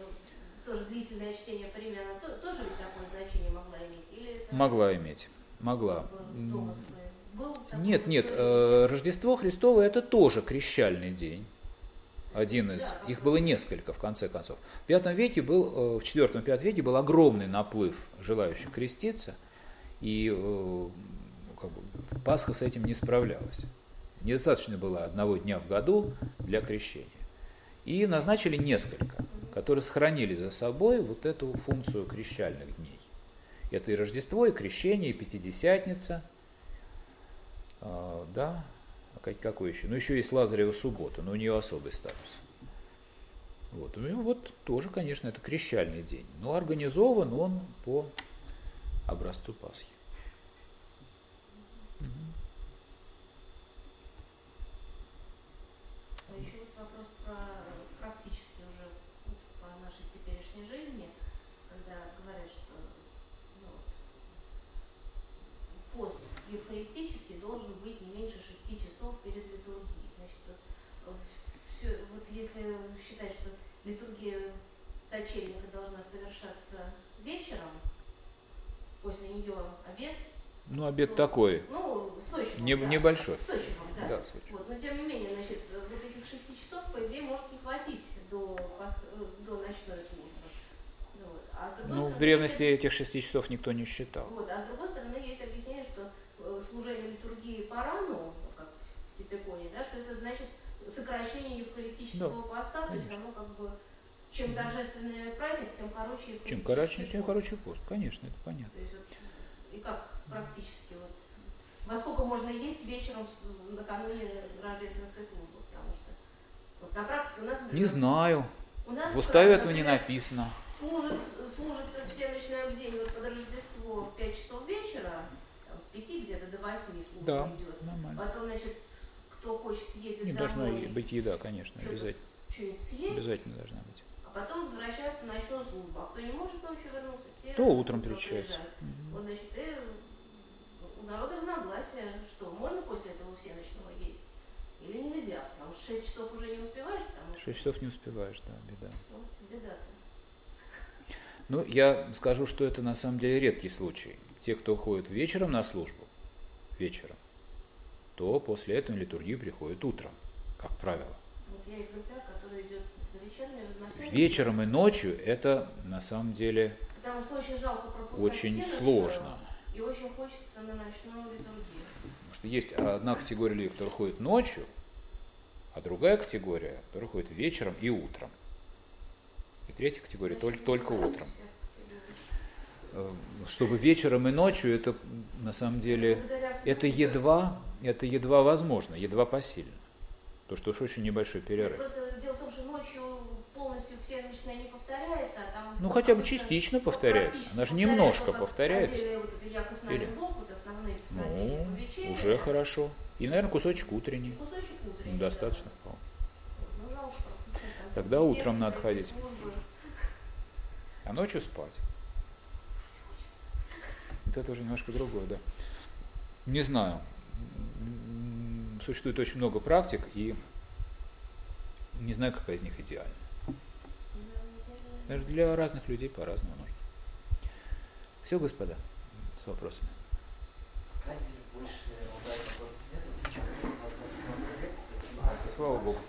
тоже длительное чтение примерно, то- тоже ли такое значение могла иметь? Или это Могла иметь, могла. Нет, нет, э, Рождество Христово это тоже крещальный день. один из, Да, их было несколько в конце концов. В пятом веке был, э, в пятом веке был огромный наплыв желающих креститься, и э, как бы, Пасха с этим не справлялась. Недостаточно было одного дня в году для крещения. И назначили несколько, которые сохранили за собой вот эту функцию крещальных дней. Это и Рождество, и Крещение, и Пятидесятница. А, да, а как- какой еще? Ну, еще есть Лазарева суббота, но у нее особый статус. Вот. Ну, вот тоже, конечно, это крещальный день. Но организован он по образцу Пасхи. А еще вот вопрос про практически уже вот по нашей теперешней жизни, когда говорят, что ну, вот, пост евхаристический должен быть не меньше шести часов перед литургией. Значит, вот, всё- вот если считать, что литургия сочельника должна совершаться вечером, после нее обед, Ну, обед такой, ну, сочным, не- да. небольшой. Сочным, да. Да, Сочи. Вот, но тем не менее, значит, вот этих шести часов, по идее, может не хватить до, э, до ночной службы. Ну, вот. А Ну, в древности есть- этих шести часов никто не считал. Вот, а с другой стороны, есть объяснение, что э, служение литургии по рану, как в Типиконе, да, что это значит сокращение евхаристического поста, то есть оно как бы чем торжественный праздник, тем короче Чем евхаристический короче, тем пост. короче пост. Конечно, это понятно. То есть вот, и как практически вот во сколько можно есть вечером накануне рождественской службы, потому что вот на практике у нас Не например, знаю. у нас В уставе этого не написано. служит, служится всеночное бдение вот под Рождество в 5 часов вечера, там, с 5 где-то до 8 служба Да, идет. нормально. Потом, значит, кто хочет, едет Не домой, должна быть еда, конечно, обязательно. что-нибудь съесть, Обязательно должна быть. Потом возвращаются в ночную службу. А кто не может ночью вернуться, те То утром приезжается. приезжают. Вот, значит, и у народа разногласия, что можно после этого всеночного есть или нельзя, потому что 6 часов уже не успеваешь, потому что Шесть часов не успеваешь, да, беда. вот, беда-то. Ну, я скажу, что это на самом деле редкий случай. Те, кто ходит вечером на службу, вечером, то после этого на литургию приходят утром, как правило. Вот я экземпляр, который идет Вечером и ночью это на самом деле Потому что очень жалко очень сложно. И очень хочется на ночную литургию. Потому что есть одна категория людей, которые ходят ночью, а другая категория, которая ходит вечером и утром. И третья категория только, только утром. Э, Чтобы вечером и ночью, это на самом деле, это едва, это едва возможно, едва посильно. Потому что уж очень небольшой перерыв. Просто дело в том, что ночью полностью всеночная не повторяется, а там... Ну, хотя бы частично ну, повторяется. Она же немножко повторяется. Вот Или- вот Ну, уже хорошо. И, наверное, кусочек утренний. Кусочек Ну, утренний. Достаточно да. вполне. Ну, жалко, Тогда утром надо ходить. службы. А ночью спать. Вот это уже немножко другое, да. Не знаю. Существует очень много практик, и не знаю, какая из них идеальна. Даже для разных людей по-разному нужно. Все, господа, с вопросами. Слава Богу.